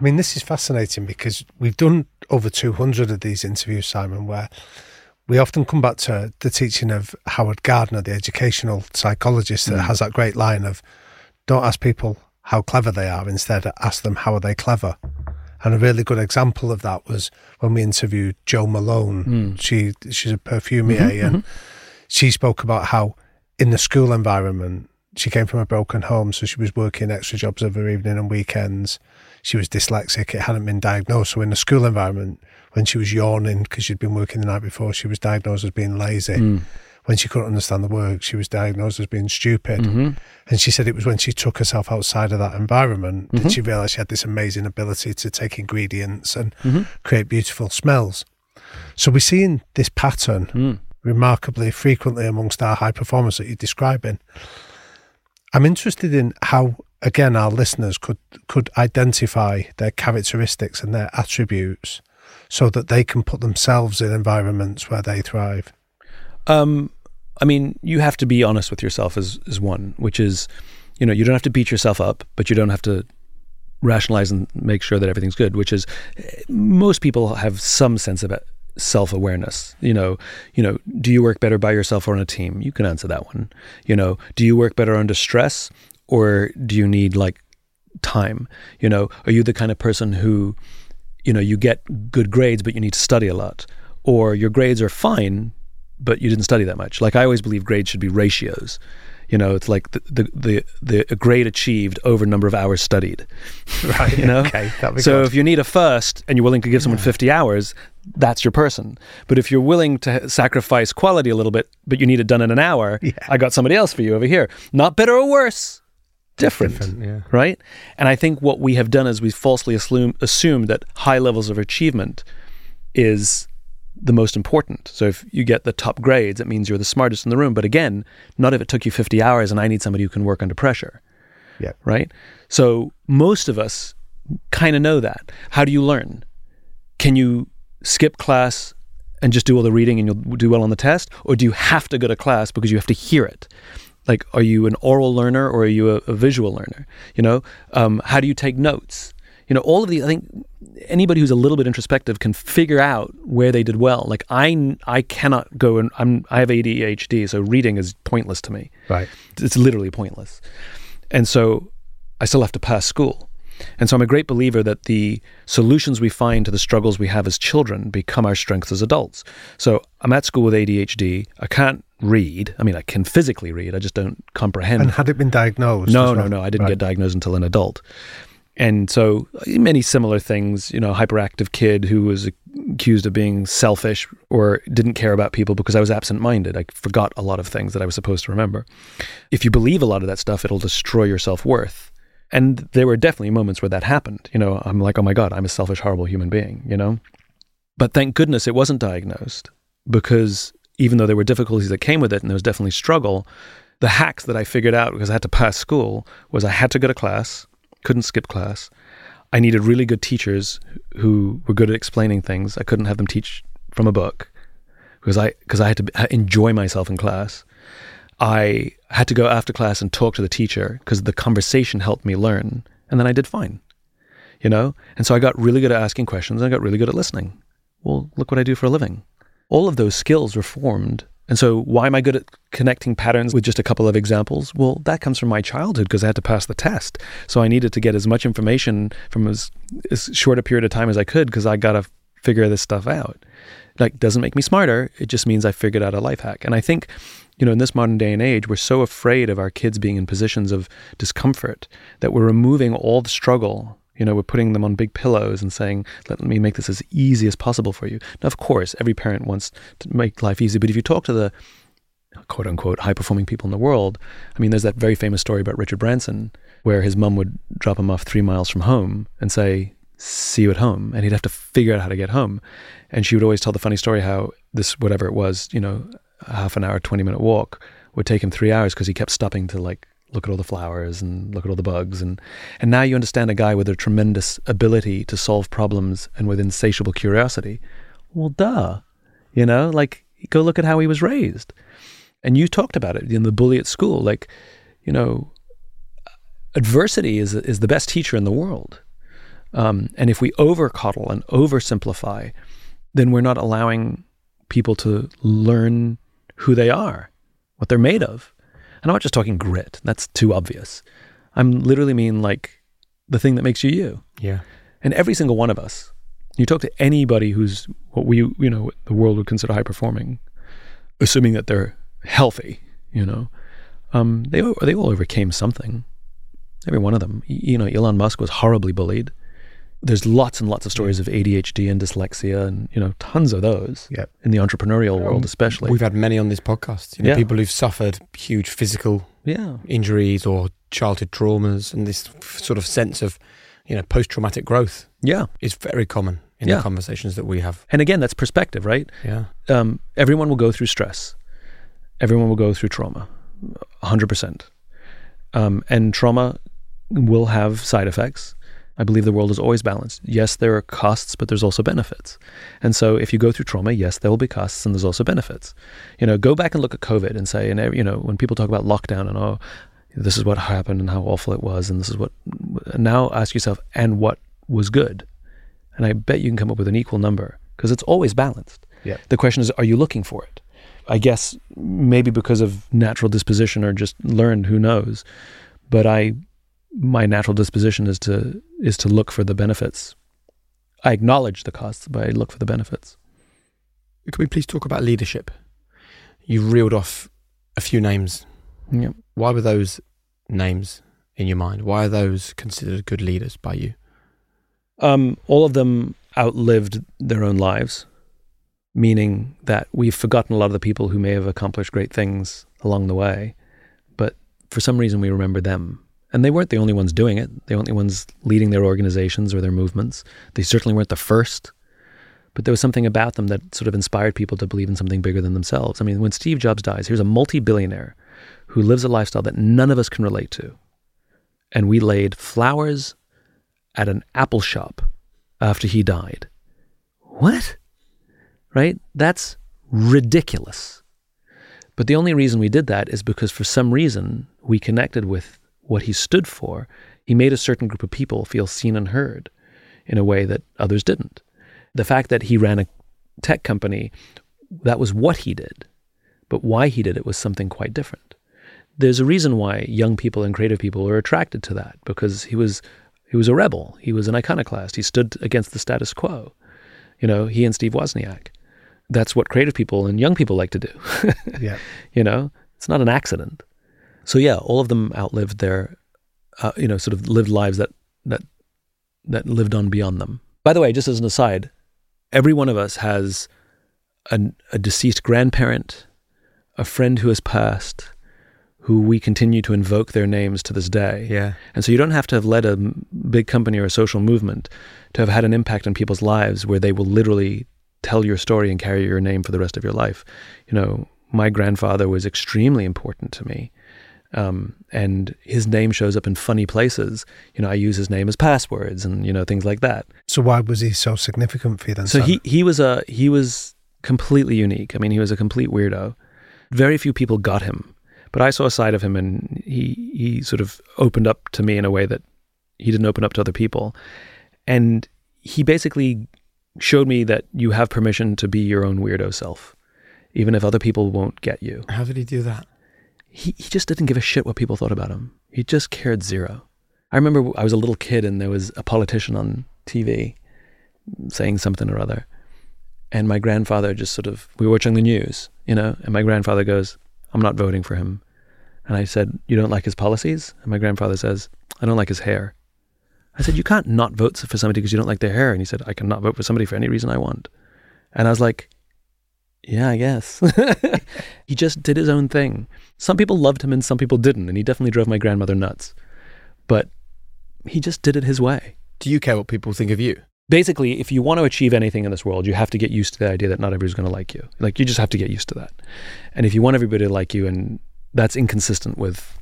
I mean, this is fascinating because we've done over 200 of these interviews, Simon, where we often come back to the teaching of Howard Gardner, the educational psychologist, that hmm. has that great line of don't ask people how clever they are, instead, ask them how are they clever. And a really good example of that was when we interviewed Jo Malone. Hmm. She she's a perfumier, mm-hmm, and mm-hmm. she spoke about how in the school environment she came from a broken home, so she was working extra jobs over evening and weekends. She was dyslexic; it hadn't been diagnosed. So in the school environment, when she was yawning because she'd been working the night before, she was diagnosed as being lazy. Hmm. When she couldn't understand the work, she was diagnosed as being stupid. Mm-hmm. And she said it was when she took herself outside of that environment that mm-hmm. she realised she had this amazing ability to take ingredients and mm-hmm. create beautiful smells. So we're seeing this pattern hmm. remarkably frequently amongst our high performers that you're describing. I'm interested in how, again, our listeners could could identify their characteristics and their attributes, so that they can put themselves in environments where they thrive. Um, I mean, you have to be honest with yourself as as one, which is, you know, you don't have to beat yourself up, but you don't have to rationalize and make sure that everything's good. Which is, most people have some sense of self awareness. You know, you know, do you work better by yourself or on a team? You can answer that one. You know, do you work better under stress or do you need like time? You know, are you the kind of person who, you know, you get good grades but you need to study a lot, or your grades are fine but you didn't study that much. Like I always believe grades should be ratios. You know, it's like the the the, the grade achieved over number of hours studied. Right. You know. Okay. So good. if you need a first and you're willing to give someone 50 hours, that's your person. But if you're willing to sacrifice quality a little bit, but you need it done in an hour, Yeah. I got somebody else for you over here. Not better or worse, different. Different, yeah. Right? And I think what we have done is we've falsely assume, assumed that high levels of achievement is the most important. So if you get the top grades, it means you're the smartest in the room. But again, not if it took you 50 hours and I need somebody who can work under pressure Yeah. right? So most of us kind of know that. How do you learn? Can you skip class and just do all the reading and you'll do well on the test? Or do you have to go to class because you have to hear it? Like, are you an oral learner or are you a, a visual learner? You know, um, how do you take notes? You know, all of these I think anybody who's a little bit introspective can figure out where they did well. Like I I cannot go and I'm I have ADHD, so reading is pointless to me. Right. It's literally pointless. And so I still have to pass school. And so I'm a great believer that the solutions we find to the struggles we have as children become our strengths as adults. So I'm at school with ADHD. I can't read. I mean, I can physically read. I just don't comprehend. And had it been diagnosed? No, as no, no. I didn't Right. get diagnosed until an adult. And so many similar things, you know, hyperactive kid who was accused of being selfish or didn't care about people because I was absent-minded. I forgot a lot of things that I was supposed to remember. If you believe a lot of that stuff, it'll destroy your self-worth. And there were definitely moments where that happened. You know, I'm like, oh my God, I'm a selfish, horrible human being, you know? But thank goodness it wasn't diagnosed because even though there were difficulties that came with it and there was definitely struggle, the hacks that I figured out because I had to pass school was I had to go to class, couldn't skip class. I needed really good teachers who were good at explaining things. I couldn't have them teach from a book because I because I had to enjoy myself in class. I had to go after class and talk to the teacher because the conversation helped me learn, and then I did fine. You know, and so I got really good at asking questions. And I got really good at listening. Well, look what I do for a living. All of those skills were formed. And so, why am I good at connecting patterns with just a couple of examples? Well, that comes from my childhood because I had to pass the test. So, I needed to get as much information from as, as short a period of time as I could because I got to figure this stuff out. Like, doesn't make me smarter. It just means I figured out a life hack. And I think, you know, in this modern day and age, we're so afraid of our kids being in positions of discomfort that we're removing all the struggle. You know, we're putting them on big pillows and saying, let me make this as easy as possible for you. Now, of course, every parent wants to make life easy, but if you talk to the quote unquote high performing people in the world, I mean, there's that very famous story about Richard Branson where his mum would drop him off three miles from home and say, see you at home. And he'd have to figure out how to get home. And she would always tell the funny story how this, whatever it was, you know, a half an hour, 20 minute walk would take him three hours because he kept stopping to like look at all the flowers and look at all the bugs. And, and now you understand a guy with a tremendous ability to solve problems and with insatiable curiosity. Well, duh. You know, like go look at how he was raised. And you talked about it in the bully at school. Like, you know, adversity is, is the best teacher in the world. Um, and if we over coddle and oversimplify, then we're not allowing people to learn who they are, what they're made of. And I'm not just talking grit, that's too obvious. I'm literally mean like the thing that makes you you. Yeah. And every single one of us, you talk to anybody who's what we, you know, the world would consider high performing, assuming that they're healthy, you know, um, they, they all overcame something. Every one of them. You know, Elon Musk was horribly bullied. There's lots and lots of stories of ADHD and dyslexia and, you know, tons of those Yep. in the entrepreneurial world, especially. We've had many on this podcast. You know, Yeah. people who've suffered huge physical yeah. injuries or childhood traumas, and this sort of sense of, you know, post-traumatic growth Yeah. is very common in Yeah. the conversations that we have. And again, that's perspective, right? Yeah. um, everyone will go through stress. Everyone will go through trauma, 100%. Um, and trauma will have side effects. I believe the world is always balanced. Yes, there are costs, but there's also benefits. And so if you go through trauma, yes, there will be costs and there's also benefits. You know, go back and look at COVID and say, and uh, you know, when people talk about lockdown and oh, this is what happened and how awful it was, and this is what, now ask yourself, and what was good? And I bet you can come up with an equal number because it's always balanced. Yeah. The question is, are you looking for it? I guess maybe because of natural disposition or just learned, who knows? But I, my natural disposition is to is to look for the benefits. I acknowledge the costs, but I look for the benefits. Can we please talk about leadership? You reeled off a few names. Yep. Why were those names in your mind? Why are those considered good leaders by you? Um, all of them outlived their own lives, meaning that we've forgotten a lot of the people who may have accomplished great things along the way, but for some reason we remember them. And they weren't the only ones doing it. The only ones leading their organizations or their movements. They certainly weren't the first. But there was something about them that sort of inspired people to believe in something bigger than themselves. I mean, when Steve Jobs dies, here's a multi billionaire who lives a lifestyle that none of us can relate to. And we laid flowers at an apple shop after he died. What? Right? That's ridiculous. But the only reason we did that is because for some reason we connected with what he stood for. He made a certain group of people feel seen and heard. in a way that others didn't. The fact that he ran a tech company, that was what he did. But why he did it was something quite different. There's a reason why young people and creative people are attracted to that because he was he was a rebel. He was an iconoclast. He stood against the status quo. You know, he and Steve Wozniak. That's what creative people and young people like to do. Yeah. You know, it's not an accident. So yeah, all of them outlived their, uh, you know, sort of lived lives that that that lived on beyond them. By the way, just as an aside, every one of us has an, a deceased grandparent, a friend who has passed, who we continue to invoke their names to this day. Yeah. And so you don't have to have led a big company or a social movement to have had an impact on people's lives where they will literally tell your story and carry your name for the rest of your life. You know, my grandfather was extremely important to me. Um, and his name shows up in funny places. You know, I use his name as passwords and, you know, things like that. So why was he so significant for you then? So Sam? he, he was a he was completely unique. I mean, he was a complete weirdo. Very few people got him, but I saw a side of him, and he he sort of opened up to me in a way that he didn't open up to other people, and he basically showed me that you have permission to be your own weirdo self, even if other people won't get you. How did he do that? He he just didn't give a shit what people thought about him. He just cared zero. I remember I was a little kid and there was a politician on TV saying something or other. And my grandfather just sort of, we were watching the news, you know, and my grandfather goes, I'm not voting for him. And I said, You don't like his policies? And my grandfather says, I don't like his hair. I said, You can't not vote for somebody because you don't like their hair. And he said, I can not vote for somebody for any reason I want. And I was like, Yeah, I guess. he just did his own thing. Some people loved him and some people didn't. And he definitely drove my grandmother nuts. But he just did it his way. Do you care what people think of you? Basically, if you want to achieve anything in this world, you have to get used to the idea that not everybody's going to like you. Like, you just have to get used to that. And if you want everybody to like you, and that's inconsistent with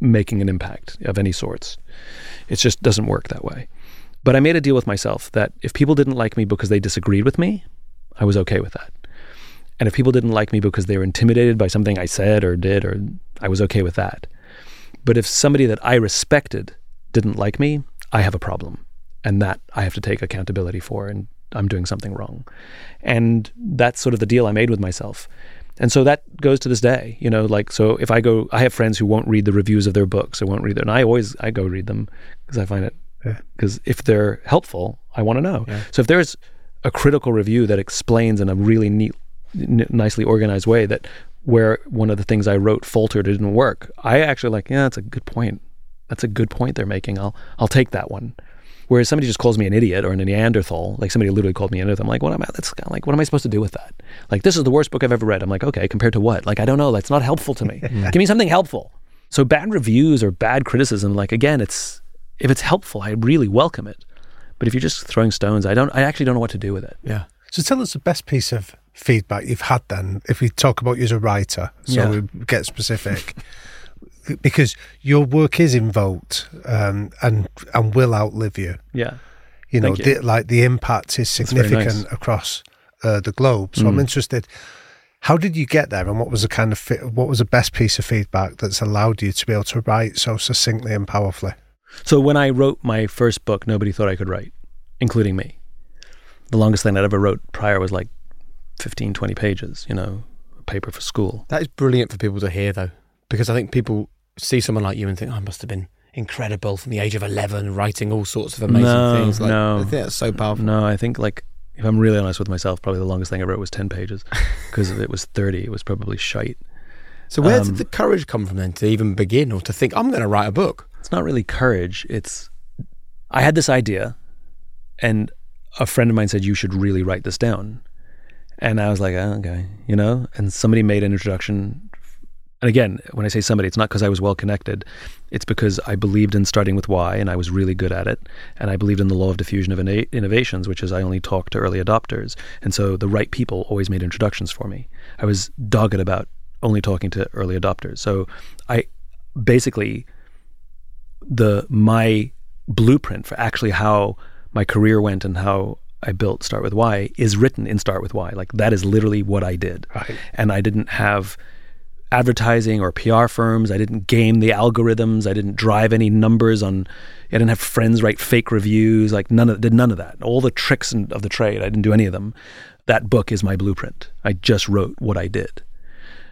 making an impact of any sorts, it just doesn't work that way. But I made a deal with myself that if people didn't like me because they disagreed with me, I was okay with that. And if people didn't like me because they were intimidated by something I said or did, or I was okay with that. But if somebody that I respected didn't like me, I have a problem. And that I have to take accountability for, and I'm doing something wrong. And that's sort of the deal I made with myself. And so that goes to this day, you know, like, so if I go, I have friends who won't read the reviews of their books or won't read them. And I always, I go read them because I find it, Yeah. because if they're helpful, I want to know. Yeah. So if there's a critical review that explains in a really neat, n- nicely organized way that where one of the things I wrote faltered it didn't work, I actually like, yeah, that's a good point. That's a good point they're making. I'll I'll take that one. Whereas somebody just calls me an idiot or a Neanderthal, like somebody literally called me an idiot. I'm like, what am I? That's kind of like, what am I supposed to do with that? Like, this is the worst book I've ever read. I'm like, okay, compared to what? Like, I don't know. That's not helpful to me. Give me something helpful. So bad reviews or bad criticism, like again, it's if it's helpful, I really welcome it. But if you're just throwing stones, I don't. I actually don't know what to do with it. Yeah. So tell us the best piece of feedback you've had then, if we talk about you as a writer, so Yeah. we get specific. because your work is invoked um, and and will outlive you. Yeah. You know, you. The, like the impact is significant nice. across uh, the globe. So I'm Mm. interested. How did you get there, and what was the kind of fi- what was the best piece of feedback that's allowed you to be able to write so succinctly and powerfully? So when I wrote my first book, nobody thought I could write, including me. The longest thing I'd ever wrote prior was like 15, 20 pages, you know, a paper for school. That is brilliant for people to hear, though, because I think people see someone like you and think, oh, I must have been incredible from the age of 11, writing all sorts of amazing No, things. Like, no. I think that's so powerful. No, I think like if I'm really honest with myself, probably the longest thing I wrote was 10 pages because if it was 30, it was probably shite. So, where Um, did the courage come from then to even begin or to think, I'm going to write a book? It's not really courage. It's I had this idea and a friend of mine said you should really write this down. And I was like, oh, okay, you know, and somebody made an introduction and again, when I say somebody, it's not because I was well connected. It's because I believed in starting with why and I was really good at it. And I believed in the law of diffusion of innovations, which is I only talk to early adopters. And so the right people always made introductions for me. I was dogged about only talking to early adopters. So I basically, the my blueprint for actually how my career went and how I built Start with Why is written in Start with Why. Like that is literally what I did. Right. And I didn't have advertising or PR firms. I didn't game the algorithms. I didn't drive any numbers on. I didn't have friends write fake reviews. Like none of did none of that. All the tricks of the trade. I didn't do any of them. That book is my blueprint. I just wrote what I did.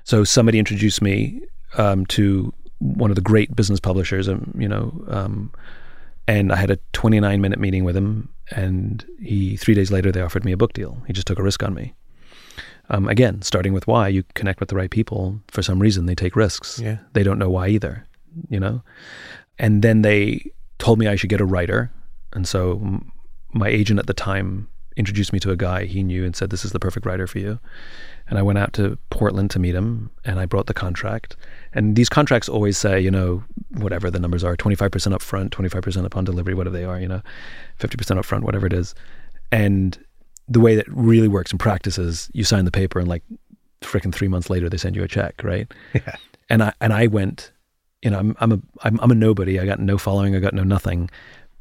So somebody introduced me um, to one of the great business publishers. Um, you know, um, and I had a 29 minute meeting with him. And he three days later they offered me a book deal. He just took a risk on me. Um, again, starting with why you connect with the right people. For some reason, they take risks. Yeah. They don't know why either, you know? And then they told me I should get a writer. And so m- my agent at the time introduced me to a guy he knew and said, This is the perfect writer for you. And I went out to Portland to meet him and I brought the contract. And these contracts always say, you know, whatever the numbers are 25% up front, 25% upon delivery, whatever they are, you know, 50% up front, whatever it is. And the way that really works in practice is you sign the paper and like freaking three months later they send you a check, right? Yeah. And I and I went, you know, I'm I'm a I'm, I'm a nobody. I got no following. I got no nothing.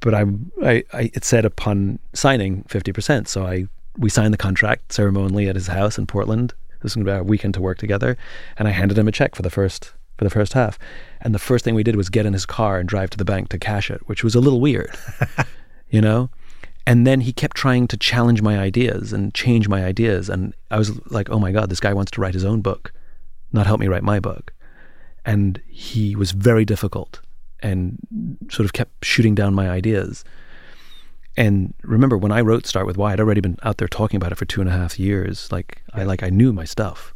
But I I, I it said upon signing fifty percent. So I we signed the contract ceremonially at his house in Portland. This was going to be our weekend to work together, and I handed him a check for the first for the first half. And the first thing we did was get in his car and drive to the bank to cash it, which was a little weird, you know. And then he kept trying to challenge my ideas and change my ideas, and I was like, "Oh my god, this guy wants to write his own book, not help me write my book." And he was very difficult and sort of kept shooting down my ideas. And remember, when I wrote Start with Why, I'd already been out there talking about it for two and a half years. Like I like I knew my stuff.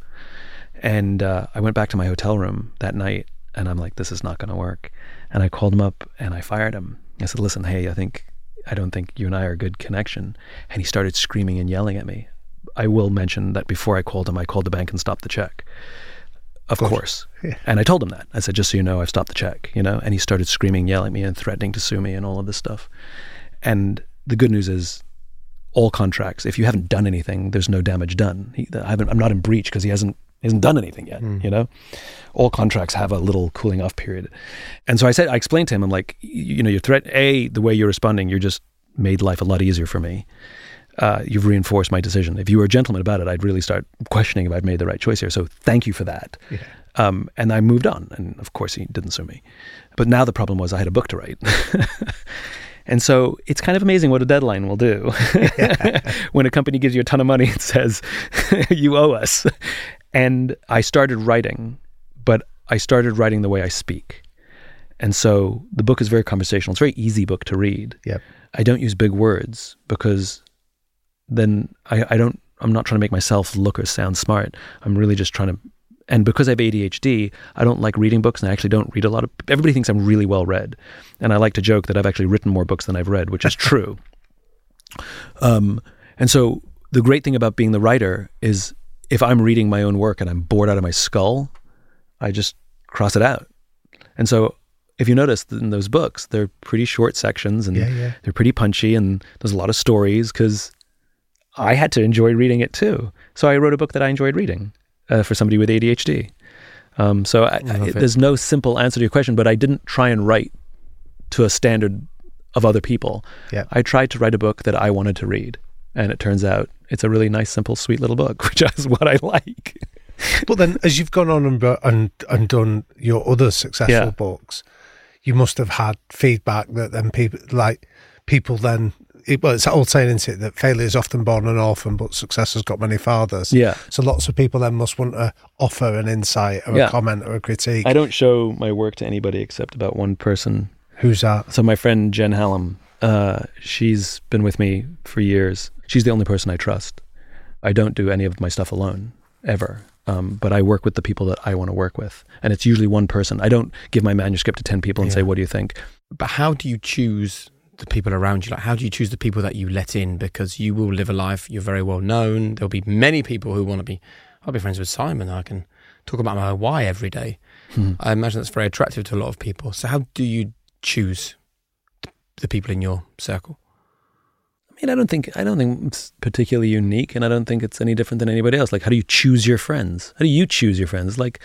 And uh, I went back to my hotel room that night, and I'm like, this is not going to work. And I called him up and I fired him. I said, listen, hey, I think I don't think you and I are a good connection. And he started screaming and yelling at me. I will mention that before I called him, I called the bank and stopped the check. Of course. And I told him that. I said, just so you know, I've stopped the check, you know? And he started screaming, yelling at me, and threatening to sue me and all of this stuff. And the good news is, all contracts, if you haven't done anything, there's no damage done. He, I haven't, I'm not in breach because he hasn't hasn't done anything yet. You know, all contracts have a little cooling off period. And so I said, I explained to him, I'm like, you, you know, your threat, a the way you're responding, you're just made life a lot easier for me. Uh, you've reinforced my decision. If you were a gentleman about it, I'd really start questioning if I'd made the right choice here. So thank you for that. Um, and I moved on. And of course, he didn't sue me. But now the problem was I had a book to write. and so it's kind of amazing what a deadline will do. when a company gives you a ton of money and says, you owe us. And I started writing, but I started writing the way I speak. And so the book is very conversational. It's a very easy book to read. Yep. I don't use big words because then I, I don't I'm not trying to make myself look or sound smart. I'm really just trying to and because I have ADHD, I don't like reading books and I actually don't read a lot of everybody thinks I'm really well read. And I like to joke that I've actually written more books than I've read, which is true. Um, and so the great thing about being the writer is if I'm reading my own work and I'm bored out of my skull, I just cross it out. And so if you notice in those books, they're pretty short sections and Yeah, yeah. they're pretty punchy and there's a lot of stories because I had to enjoy reading it too. So I wrote a book that I enjoyed reading uh, for somebody with ADHD. Um, so I, I, there's no simple answer to your question, but I didn't try and write to a standard of other people. Yeah. I tried to write a book that I wanted to read. And it turns out it's a really nice, simple, sweet little book, which is what I like. But then, as you've gone on and and, and done your other successful Yeah. books, you must have had feedback that then people like people then. It, well, it's that old saying, isn't it, that failure is often born an orphan, but success has got many fathers. Yeah. So lots of people then must want to offer an insight or Yeah. a comment or a critique. I don't show my work to anybody except about one person. Who's that? So my friend Jen Hallam, uh, she's been with me for years. She's the only person I trust. I don't do any of my stuff alone, ever. Um, but I work with the people that I want to work with. And it's usually one person. I don't give my manuscript to 10 people and say, what do you think? But how do you choose the people around you? Like, how do you choose the people that you let in? Because you will live a life, you're very well known. There'll be many people who want to be, I'll be friends with Simon. I can talk about my why every day. Hmm. I imagine that's very attractive to a lot of people. So, how do you choose the people in your circle? I mean, I don't think I don't think it's particularly unique, and I don't think it's any different than anybody else. Like, how do you choose your friends? How do you choose your friends? Like,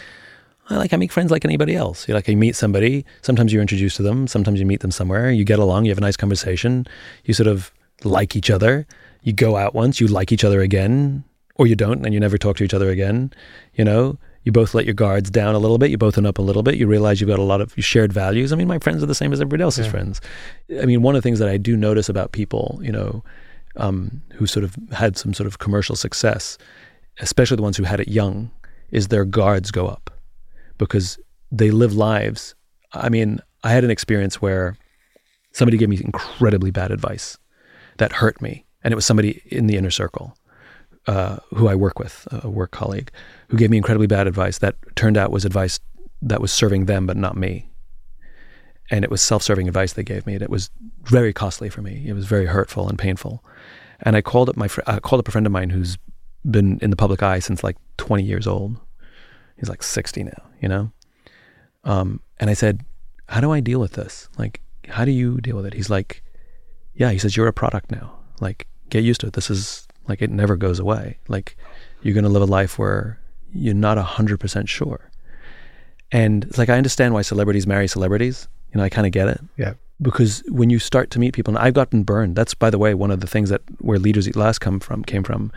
I like I make friends like anybody else. You like you meet somebody. Sometimes you're introduced to them. Sometimes you meet them somewhere. You get along. You have a nice conversation. You sort of like each other. You go out once. You like each other again, or you don't, and you never talk to each other again. You know, You both let your guards down a little bit. You both open up a little bit. You realize you've got a lot of shared values. I mean, my friends are the same as everybody else's Yeah. friends. I mean, one of the things that I do notice about people, you know, um, who sort of had some sort of commercial success, especially the ones who had it young, is their guards go up because they live lives. I mean, I had an experience where somebody gave me incredibly bad advice that hurt me, and it was somebody in the inner circle uh, who I work with, a work colleague, who gave me incredibly bad advice that turned out was advice that was serving them but not me. And it was self-serving advice they gave me, and it was very costly for me. It was very hurtful and painful. And I called up my fr- I called up a friend of mine who's been in the public eye since like 20 years old. He's like 60 now, you know. Um, and I said, "How do I deal with this? Like, how do you deal with it?" He's like, "Yeah." He says, "You're a product now. Like, get used to it. This is like it never goes away. Like, you're going to live a life where you're not hundred percent sure." And it's like I understand why celebrities marry celebrities. You know, I kind of get it Yeah. because when you start to meet people, and I've gotten burned. That's by the way one of the things that where leaders eat last come from came from,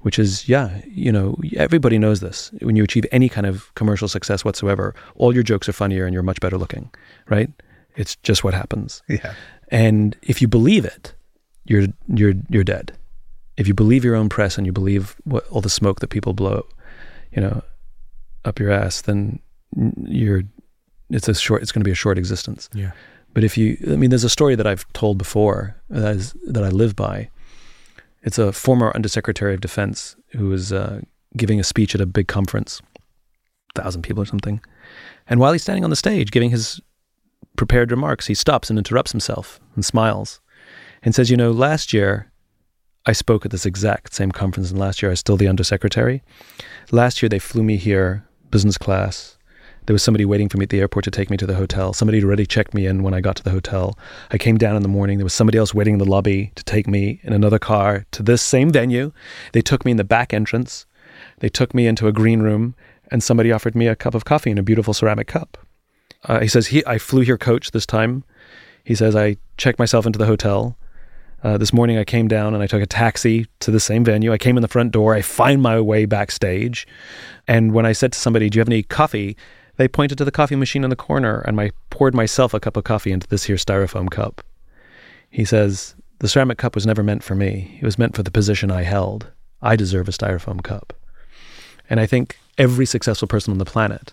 which is yeah, you know, everybody knows this. When you achieve any kind of commercial success whatsoever, all your jokes are funnier and you're much better looking, right? It's just what happens. Yeah. And if you believe it, you're you're you're dead. If you believe your own press and you believe what all the smoke that people blow, you know, up your ass, then you're it's a short. It's going to be a short existence. Yeah. But if you, I mean, there's a story that I've told before that is that I live by. It's a former Undersecretary of Defense who was uh, giving a speech at a big conference, thousand people or something, and while he's standing on the stage giving his prepared remarks, he stops and interrupts himself and smiles, and says, "You know, last year." I spoke at this exact same conference, and last year I was still the undersecretary. Last year they flew me here, business class, there was somebody waiting for me at the airport to take me to the hotel. Somebody had already checked me in when I got to the hotel. I came down in the morning. There was somebody else waiting in the lobby to take me in another car to this same venue. They took me in the back entrance. They took me into a green room, and somebody offered me a cup of coffee in a beautiful ceramic cup. Uh, he says, he, I flew here coach this time. He says, I checked myself into the hotel. Uh, this morning I came down and I took a taxi to the same venue. I came in the front door. I find my way backstage. And when I said to somebody, Do you have any coffee? They pointed to the coffee machine in the corner and I poured myself a cup of coffee into this here styrofoam cup. He says, The ceramic cup was never meant for me. It was meant for the position I held. I deserve a styrofoam cup. And I think every successful person on the planet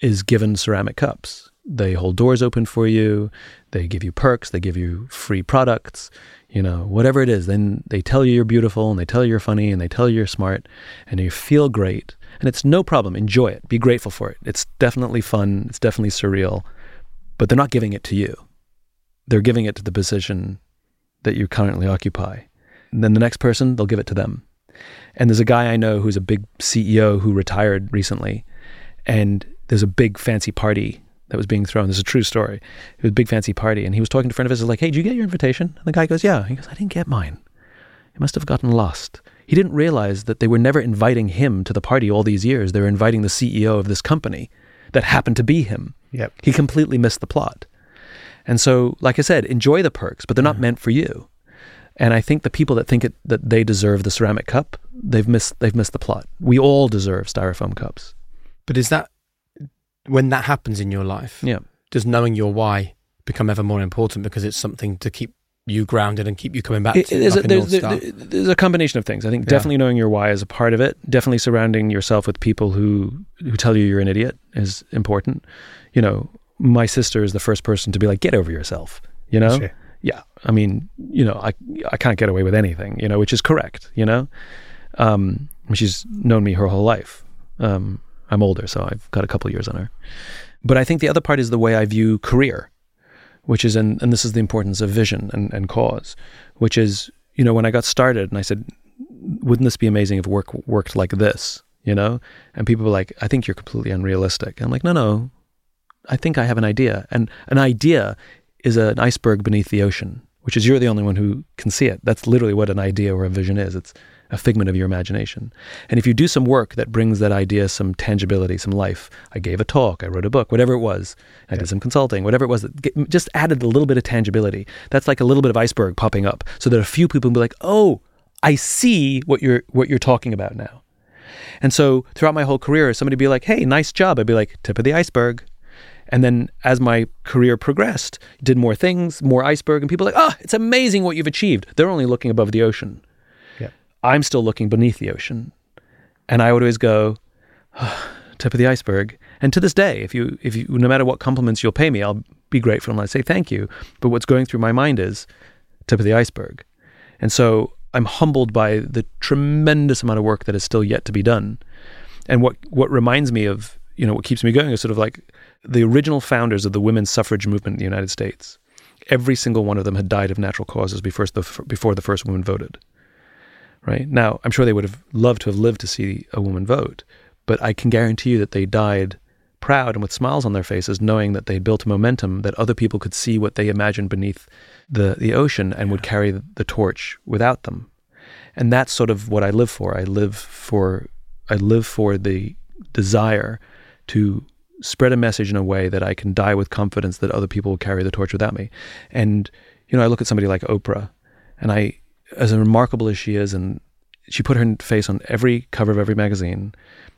is given ceramic cups. They hold doors open for you. They give you perks. They give you free products. You know, whatever it is. Then they tell you you're beautiful and they tell you you're funny and they tell you you're smart and you feel great. And it's no problem. Enjoy it. Be grateful for it. It's definitely fun. It's definitely surreal. But they're not giving it to you. They're giving it to the position that you currently occupy. And then the next person, they'll give it to them. And there's a guy I know who's a big CEO who retired recently. And there's a big fancy party that was being thrown. This is a true story. It was a big fancy party. And he was talking to a friend of his, is like, hey, did you get your invitation? And the guy goes, yeah. He goes, I didn't get mine. He must have gotten lost. He didn't realize that they were never inviting him to the party all these years. They were inviting the CEO of this company that happened to be him. Yep. He completely missed the plot. And so, like I said, enjoy the perks, but they're not meant for you. And I think the people that think it, that they deserve the ceramic cup, they've missed they've missed the plot. We all deserve styrofoam cups. But is that when that happens in your life? Yeah. Does knowing your why become ever more important because it's something to keep you grounded and keep you coming back It- to there's, like a, there's, there- there's a combination of things. I think Yeah. definitely knowing your why is a part of it. Definitely surrounding yourself with people who who tell you you're an idiot is important. You know, my sister is the first person to be like, "Get over yourself." You know, Sure. yeah. I mean, you know, I I can't get away with anything. You know, which is correct. You know, um, she's known me her whole life. Um, I'm older, so I've got a couple years on her. But I think the other part is the way I view career, which is, and, and this is the importance of vision and, and cause, which is, you know, when I got started and I said, wouldn't this be amazing if work worked like this, you know? And people were like, I think you're completely unrealistic. I'm like, no, no, I think I have an idea. And an idea is an iceberg beneath the ocean, which is you're the only one who can see it. That's literally what an idea or a vision is. It's a figment of your imagination. And if you do some work that brings that idea some tangibility, some life, I gave a talk, I wrote a book, whatever it was, I did some consulting, whatever it was, that just added a little bit of tangibility. That's like a little bit of iceberg popping up, so that a few people will be like, "Oh, I see what you're what you're talking about now." And so throughout my whole career, somebody would be like, hey, nice job. I'd be like, tip of the iceberg. And then as my career progressed, did more things, more iceberg, and people like, oh, it's amazing what you've achieved. They're only looking above the ocean. I'm still looking beneath the ocean. And I would always go, oh, tip of the iceberg. And to this day, if you, if you, no matter what compliments you'll pay me, I'll be grateful and I say thank you. But what's going through my mind is tip of the iceberg. And so I'm humbled by the tremendous amount of work that is still yet to be done. And what, what reminds me of, you know, what keeps me going is sort of like the original founders of the women's suffrage movement in the United States. Every single one of them had died of natural causes before the, before the first woman voted. Right? Now, I'm sure they would have loved to have lived to see a woman vote, but I can guarantee you that they died proud and with smiles on their faces, knowing that they'd built a momentum that other people could see what they imagined beneath the, the ocean and yeah. would carry the torch without them. And that's sort of what I live for. I live for I live for the desire to spread a message in a way that I can die with confidence that other people will carry the torch without me. And you know, I look at somebody like Oprah, and I, as remarkable as she is, and she put her face on every cover of every magazine.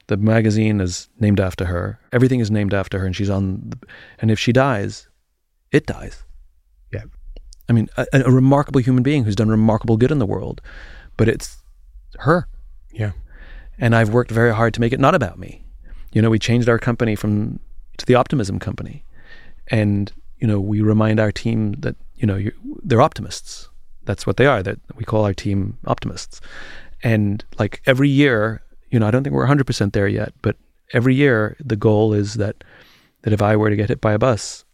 The magazine is named after her. Everything is named after her, and she's on. The, and if she dies, it dies. Yeah. I mean, a, a, remarkable human being who's done remarkable good in the world, but it's her. Yeah. And I've worked very hard to make it not about me. You know, we changed our company from to the optimism company, and you know, we remind our team that you know they're optimists. That's what they are. That we call our team optimists. And like every year, you know, I don't think we're 100% there yet, but every year the goal is that that if I were to get hit by a bus,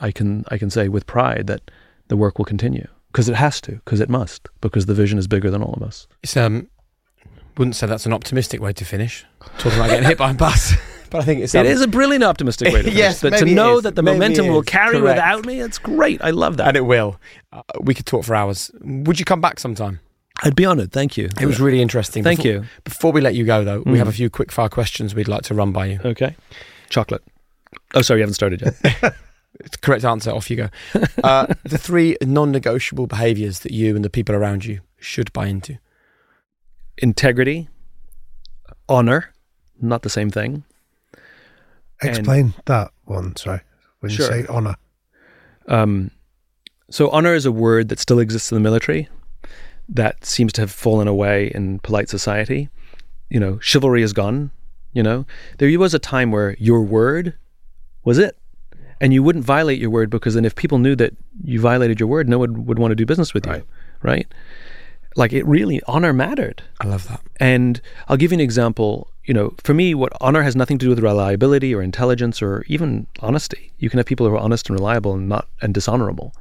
I can I can say with pride that the work will continue because it has to, because it must, because the vision is bigger than all of us. It's um, wouldn't say that's an optimistic way to finish. Talking about getting hit by a bus. But I think it's it is a brilliant optimistic way to finish. yes, but to know that the maybe momentum will carry Correct. without me, it's great. I love that, and it will. Uh, we could talk for hours. Would you come back sometime? I'd be honoured. Thank you. It was really interesting. Thank before, you. Before we let you go, though, we Mm. have a few quick fire questions we'd like to run by you. Okay. Chocolate. Oh, sorry, you haven't started yet. It's the correct answer. Off you go. Uh, the three non-negotiable behaviours that you and the people around you should buy into. Integrity, honor, not the same thing. And- Explain that one, sorry. When Sure. you say honour. Um, so honor is a word that still exists in the military that seems to have fallen away in polite society. You know, chivalry is gone. You know, there was a time where your word was it. And you wouldn't violate your word because then if people knew that you violated your word, no one would want to do business with you. Right. Like it really, honor mattered. I love that. And I'll give you an example. You know, for me, what honor has nothing to do with reliability or intelligence or even honesty. You can have people who are honest and reliable and not and dishonorable.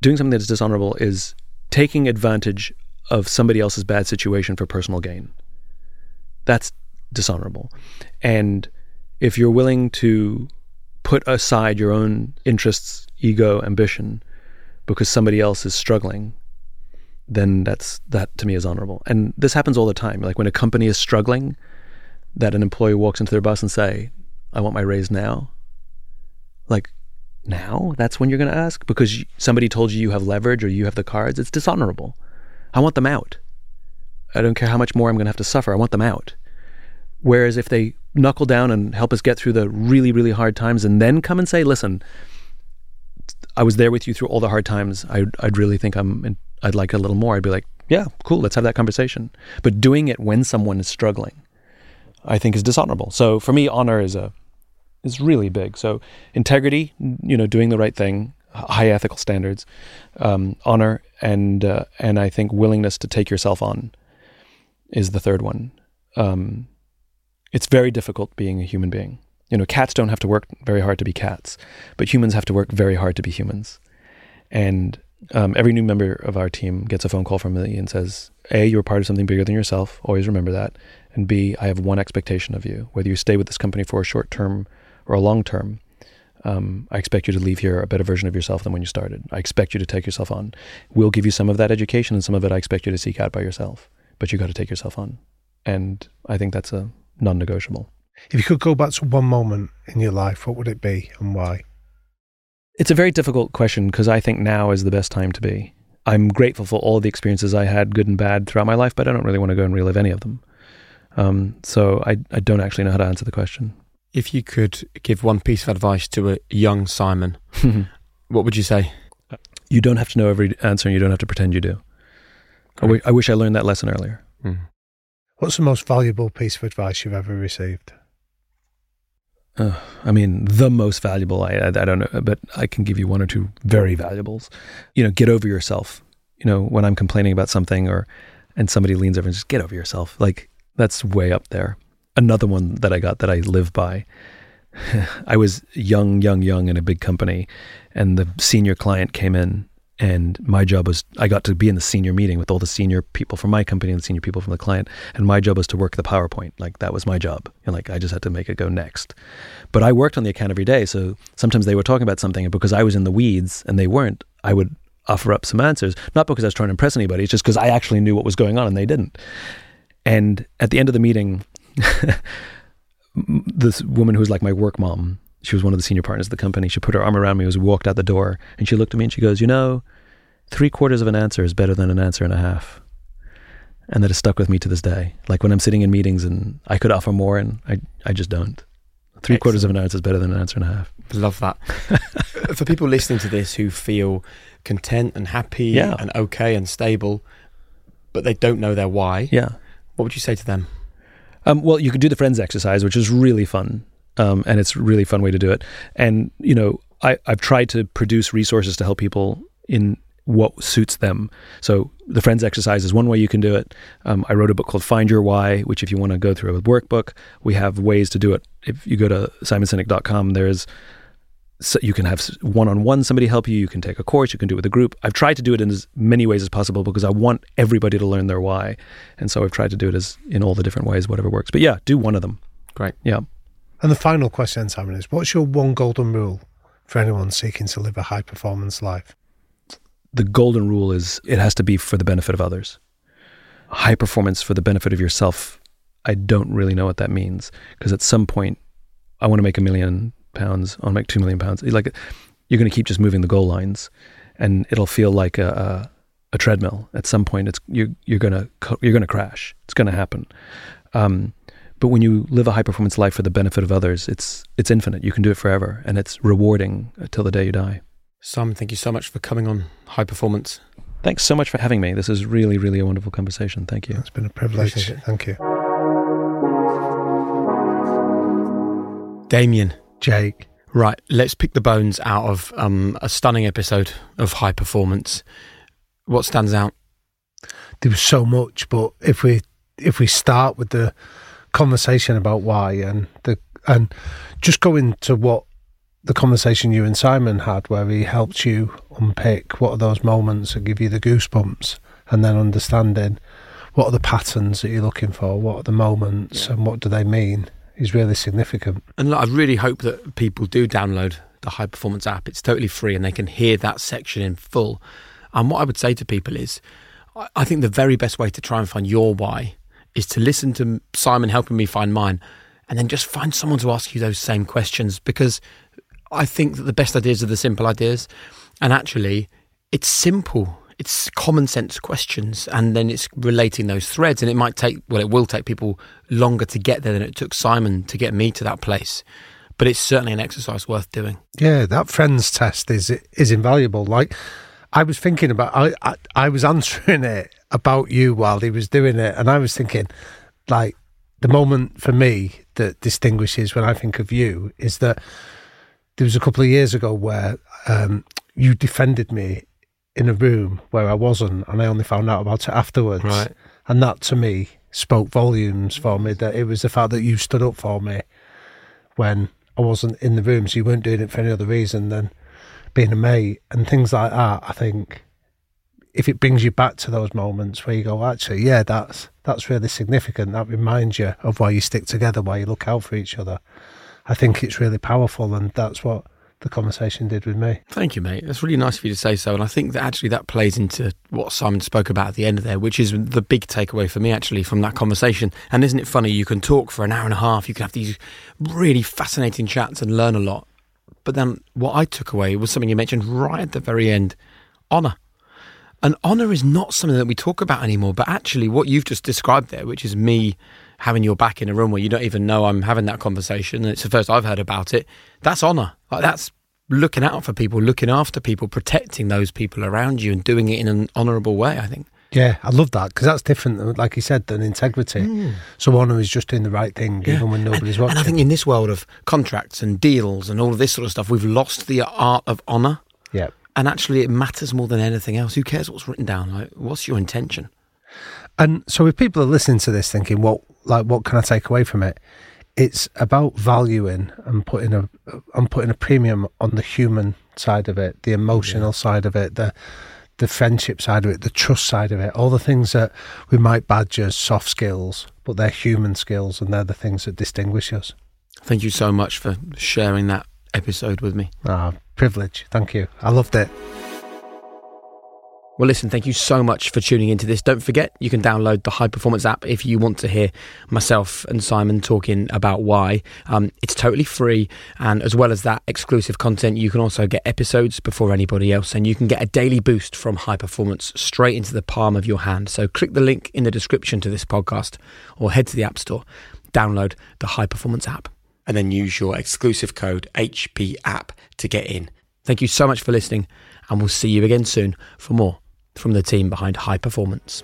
Doing something that's dishonorable is taking advantage of somebody else's bad situation for personal gain. That's dishonorable. And if you're willing to put aside your own interests, ego, ambition because somebody else is struggling, then that's that to me is honorable. And this happens all the time. Like when a company is struggling, that an employee walks into their boss and say, "I want my raise now." Like now, that's when you're going to ask because somebody told you you have leverage or you have the cards. It's dishonorable. I want them out. I don't care how much more I'm going to have to suffer. I want them out. Whereas if they knuckle down and help us get through the really, really hard times and then come and say, listen, I was there with you through all the hard times. I'd, I'd really think I'm, I'd like a little more. I'd be like, yeah, cool, let's have that conversation. But doing it when someone is struggling, I think is dishonorable. So for me, honor is a, is really big. So integrity, you know, doing the right thing, high ethical standards, um, honor, and, uh, and I think willingness to take yourself on is the third one. Um, it's very difficult being a human being. You know, cats don't have to work very hard to be cats, but humans have to work very hard to be humans. And um, every new member of our team gets a phone call from me and says, A, you're part of something bigger than yourself. Always remember that. And B, I have one expectation of you. Whether you stay with this company for a short term or a long term, um, I expect you to leave here a better version of yourself than when you started. I expect you to take yourself on. We'll give you some of that education and some of it I expect you to seek out by yourself. But you got to take yourself on. And I think that's a non negotiable. If you could go back to one moment in your life, what would it be and why? It's a very difficult question because I think now is the best time to be. I'm grateful for all the experiences I had, good and bad, throughout my life, but I don't really want to go and relive any of them. Um, so I, I don't actually know how to answer the question. If you could give one piece of advice to a young Simon, what would you say? You don't have to know every answer and you don't have to pretend you do. I, w- I wish I learned that lesson earlier. Mm. What's the most valuable piece of advice you've ever received? Uh, I mean, the most valuable, I, I, I don't know, but I can give you one or two very valuables. You know, get over yourself. You know, when I'm complaining about something or, and somebody leans over and just get over yourself. Like, that's way up there. Another one that I got that I live by. I was young, young, young in a big company, and the senior client came in, and my job was I got to be in the senior meeting with all the senior people from my company and the senior people from the client, and my job was to work the PowerPoint. Like that was my job, and like I just had to make it go next. But I worked on the account every day, so sometimes they were talking about something, and because I was in the weeds and they weren't, I would offer up some answers, not because I was trying to impress anybody, it's just because I actually knew what was going on and they didn't. And at the end of the meeting, this woman who was like my work mom, she was one of the senior partners of the company. She put her arm around me as we walked out the door and she looked at me and she goes, You know, three quarters of an answer is better than an answer and a half. And that has stuck with me to this day. Like when I'm sitting in meetings and I could offer more and I, I just don't. Three quarters of an answer is better than an answer and a half. Love that. For people listening to this who feel content and happy Yeah. and okay and stable, but they don't know their why, Yeah. what would you say to them? Um, well, you could do the friends exercise, which is really fun, um, and it's a really fun way to do it. And you know, I, I've tried to produce resources to help people in what suits them. So the friends exercise is one way you can do it. Um, I wrote a book called Find Your Why, which if you want to go through a workbook, we have ways to do it. If you go to simonsinek.com, there's so you can have one-on-one somebody help you you can take a course you can do it with a group i've tried to do it in as many ways as possible because i want everybody to learn their why and so i've tried to do it as in all the different ways whatever works but yeah do one of them Great. yeah And the final question, Simon, is what's your one golden rule for anyone seeking to live a high performance life? The golden rule is it has to be for the benefit of others. High performance for the benefit of yourself i don't really know what that means because at some point i want to make a million pounds i want to make two million pounds. Like you're going to keep just moving the goal lines and it'll feel like a, a, a treadmill. At some point it's you're, you're going to you're going to crash. It's going to happen. Um, but when you live a high performance life for the benefit of others it's it's infinite. You can do it forever and it's rewarding till the day you die Simon, thank you so much for coming on High Performance. Thanks so much for having me. This is really, really a wonderful conversation. Thank you. It's been a privilege. It. Thank you. Damian. Jake. Right, let's pick the bones out of um, a stunning episode of High Performance. What stands out? there was so much, but if we if we start with the conversation about why and the and just go into what the conversation you and Simon had where he helped you unpick what are those moments that give you the goosebumps and then understanding what are the patterns that you're looking for, what are the moments and what do they mean is really significant. And I really hope that people do download the High Performance app. It's totally free and they can hear that section in full. And what I would say to people is, I think the very best way to try and find your why is to listen to Simon helping me find mine and then just find someone to ask you those same questions because I think that the best ideas are the simple ideas. And actually, it's simple. It's common sense questions, and then it's relating those threads. And it might take, well, it will take people longer to get there than it took Simon to get me to that place. But it's certainly an exercise worth doing. Yeah, that friends test is is invaluable. Like I was thinking about, I, I I was answering it about you while he was doing it, and I was thinking, like the moment for me that distinguishes when I think of you is that there was a couple of years ago where um, you defended me in a room where I wasn't, and I only found out about it afterwards. Right. And that to me spoke volumes for me. That it was the fact that you stood up for me when I wasn't in the room, so you weren't doing it for any other reason than being a mate and things like that. I think if it brings you back to those moments where you go, actually, yeah, that's that's really significant. That reminds you of why you stick together, why you look out for each other. I think it's really powerful, and that's what the conversation did with me. Thank you, mate. That's really nice of you to say so. And I think that actually that plays into what Simon spoke about at the end there, which is the big takeaway for me actually from that conversation. And isn't it funny? You can talk for an hour and a half, you can have these really fascinating chats and learn a lot. But then what I took away was something you mentioned right at the very end honour. And honour is not something that we talk about anymore, but actually what you've just described there, which is me having your back in a room where you don't even know I'm having that conversation, and it's the first I've heard about it. That's honor. Like that's looking out for people, looking after people, protecting those people around you, and doing it in an honourable way. I think. Yeah, I love that because that's different, uh, like you said, than integrity. Mm. Someone who is just doing the right thing, even when nobody's and, watching. and I think in this world of contracts and deals and all of this sort of stuff, we've lost the art of honour. yeah. And actually, it matters more than anything else. Who cares what's written down? Like, what's your intention? And so, if people are listening to this, thinking, "What, like, what can I take away from it?" It's about valuing and putting a, and putting a premium on the human side of it, the emotional side of it, the the friendship side of it, the trust side of it, all the things that we might badge as soft skills, but they're human skills, and they're the things that distinguish us. Thank you so much for sharing that episode with me. Ah, privilege. Thank you. I loved it. Well, listen, thank you so much for tuning into this. Don't forget, you can download the High Performance app if you want to hear myself and Simon talking about why. Um, it's totally free. And as well as that exclusive content, you can also get episodes before anybody else. And you can get a daily boost from High Performance straight into the palm of your hand. So click the link in the description to this podcast or head to the App Store, download the High Performance app, and then use your exclusive code HPApp to get in. Thank you so much for listening, and we'll see you again soon for more from the team behind High Performance.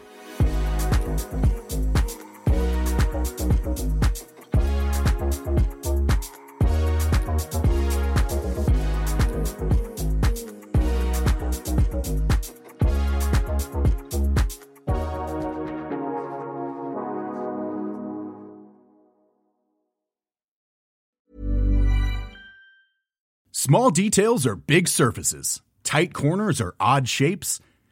Small details are big surfaces. Tight corners are odd shapes.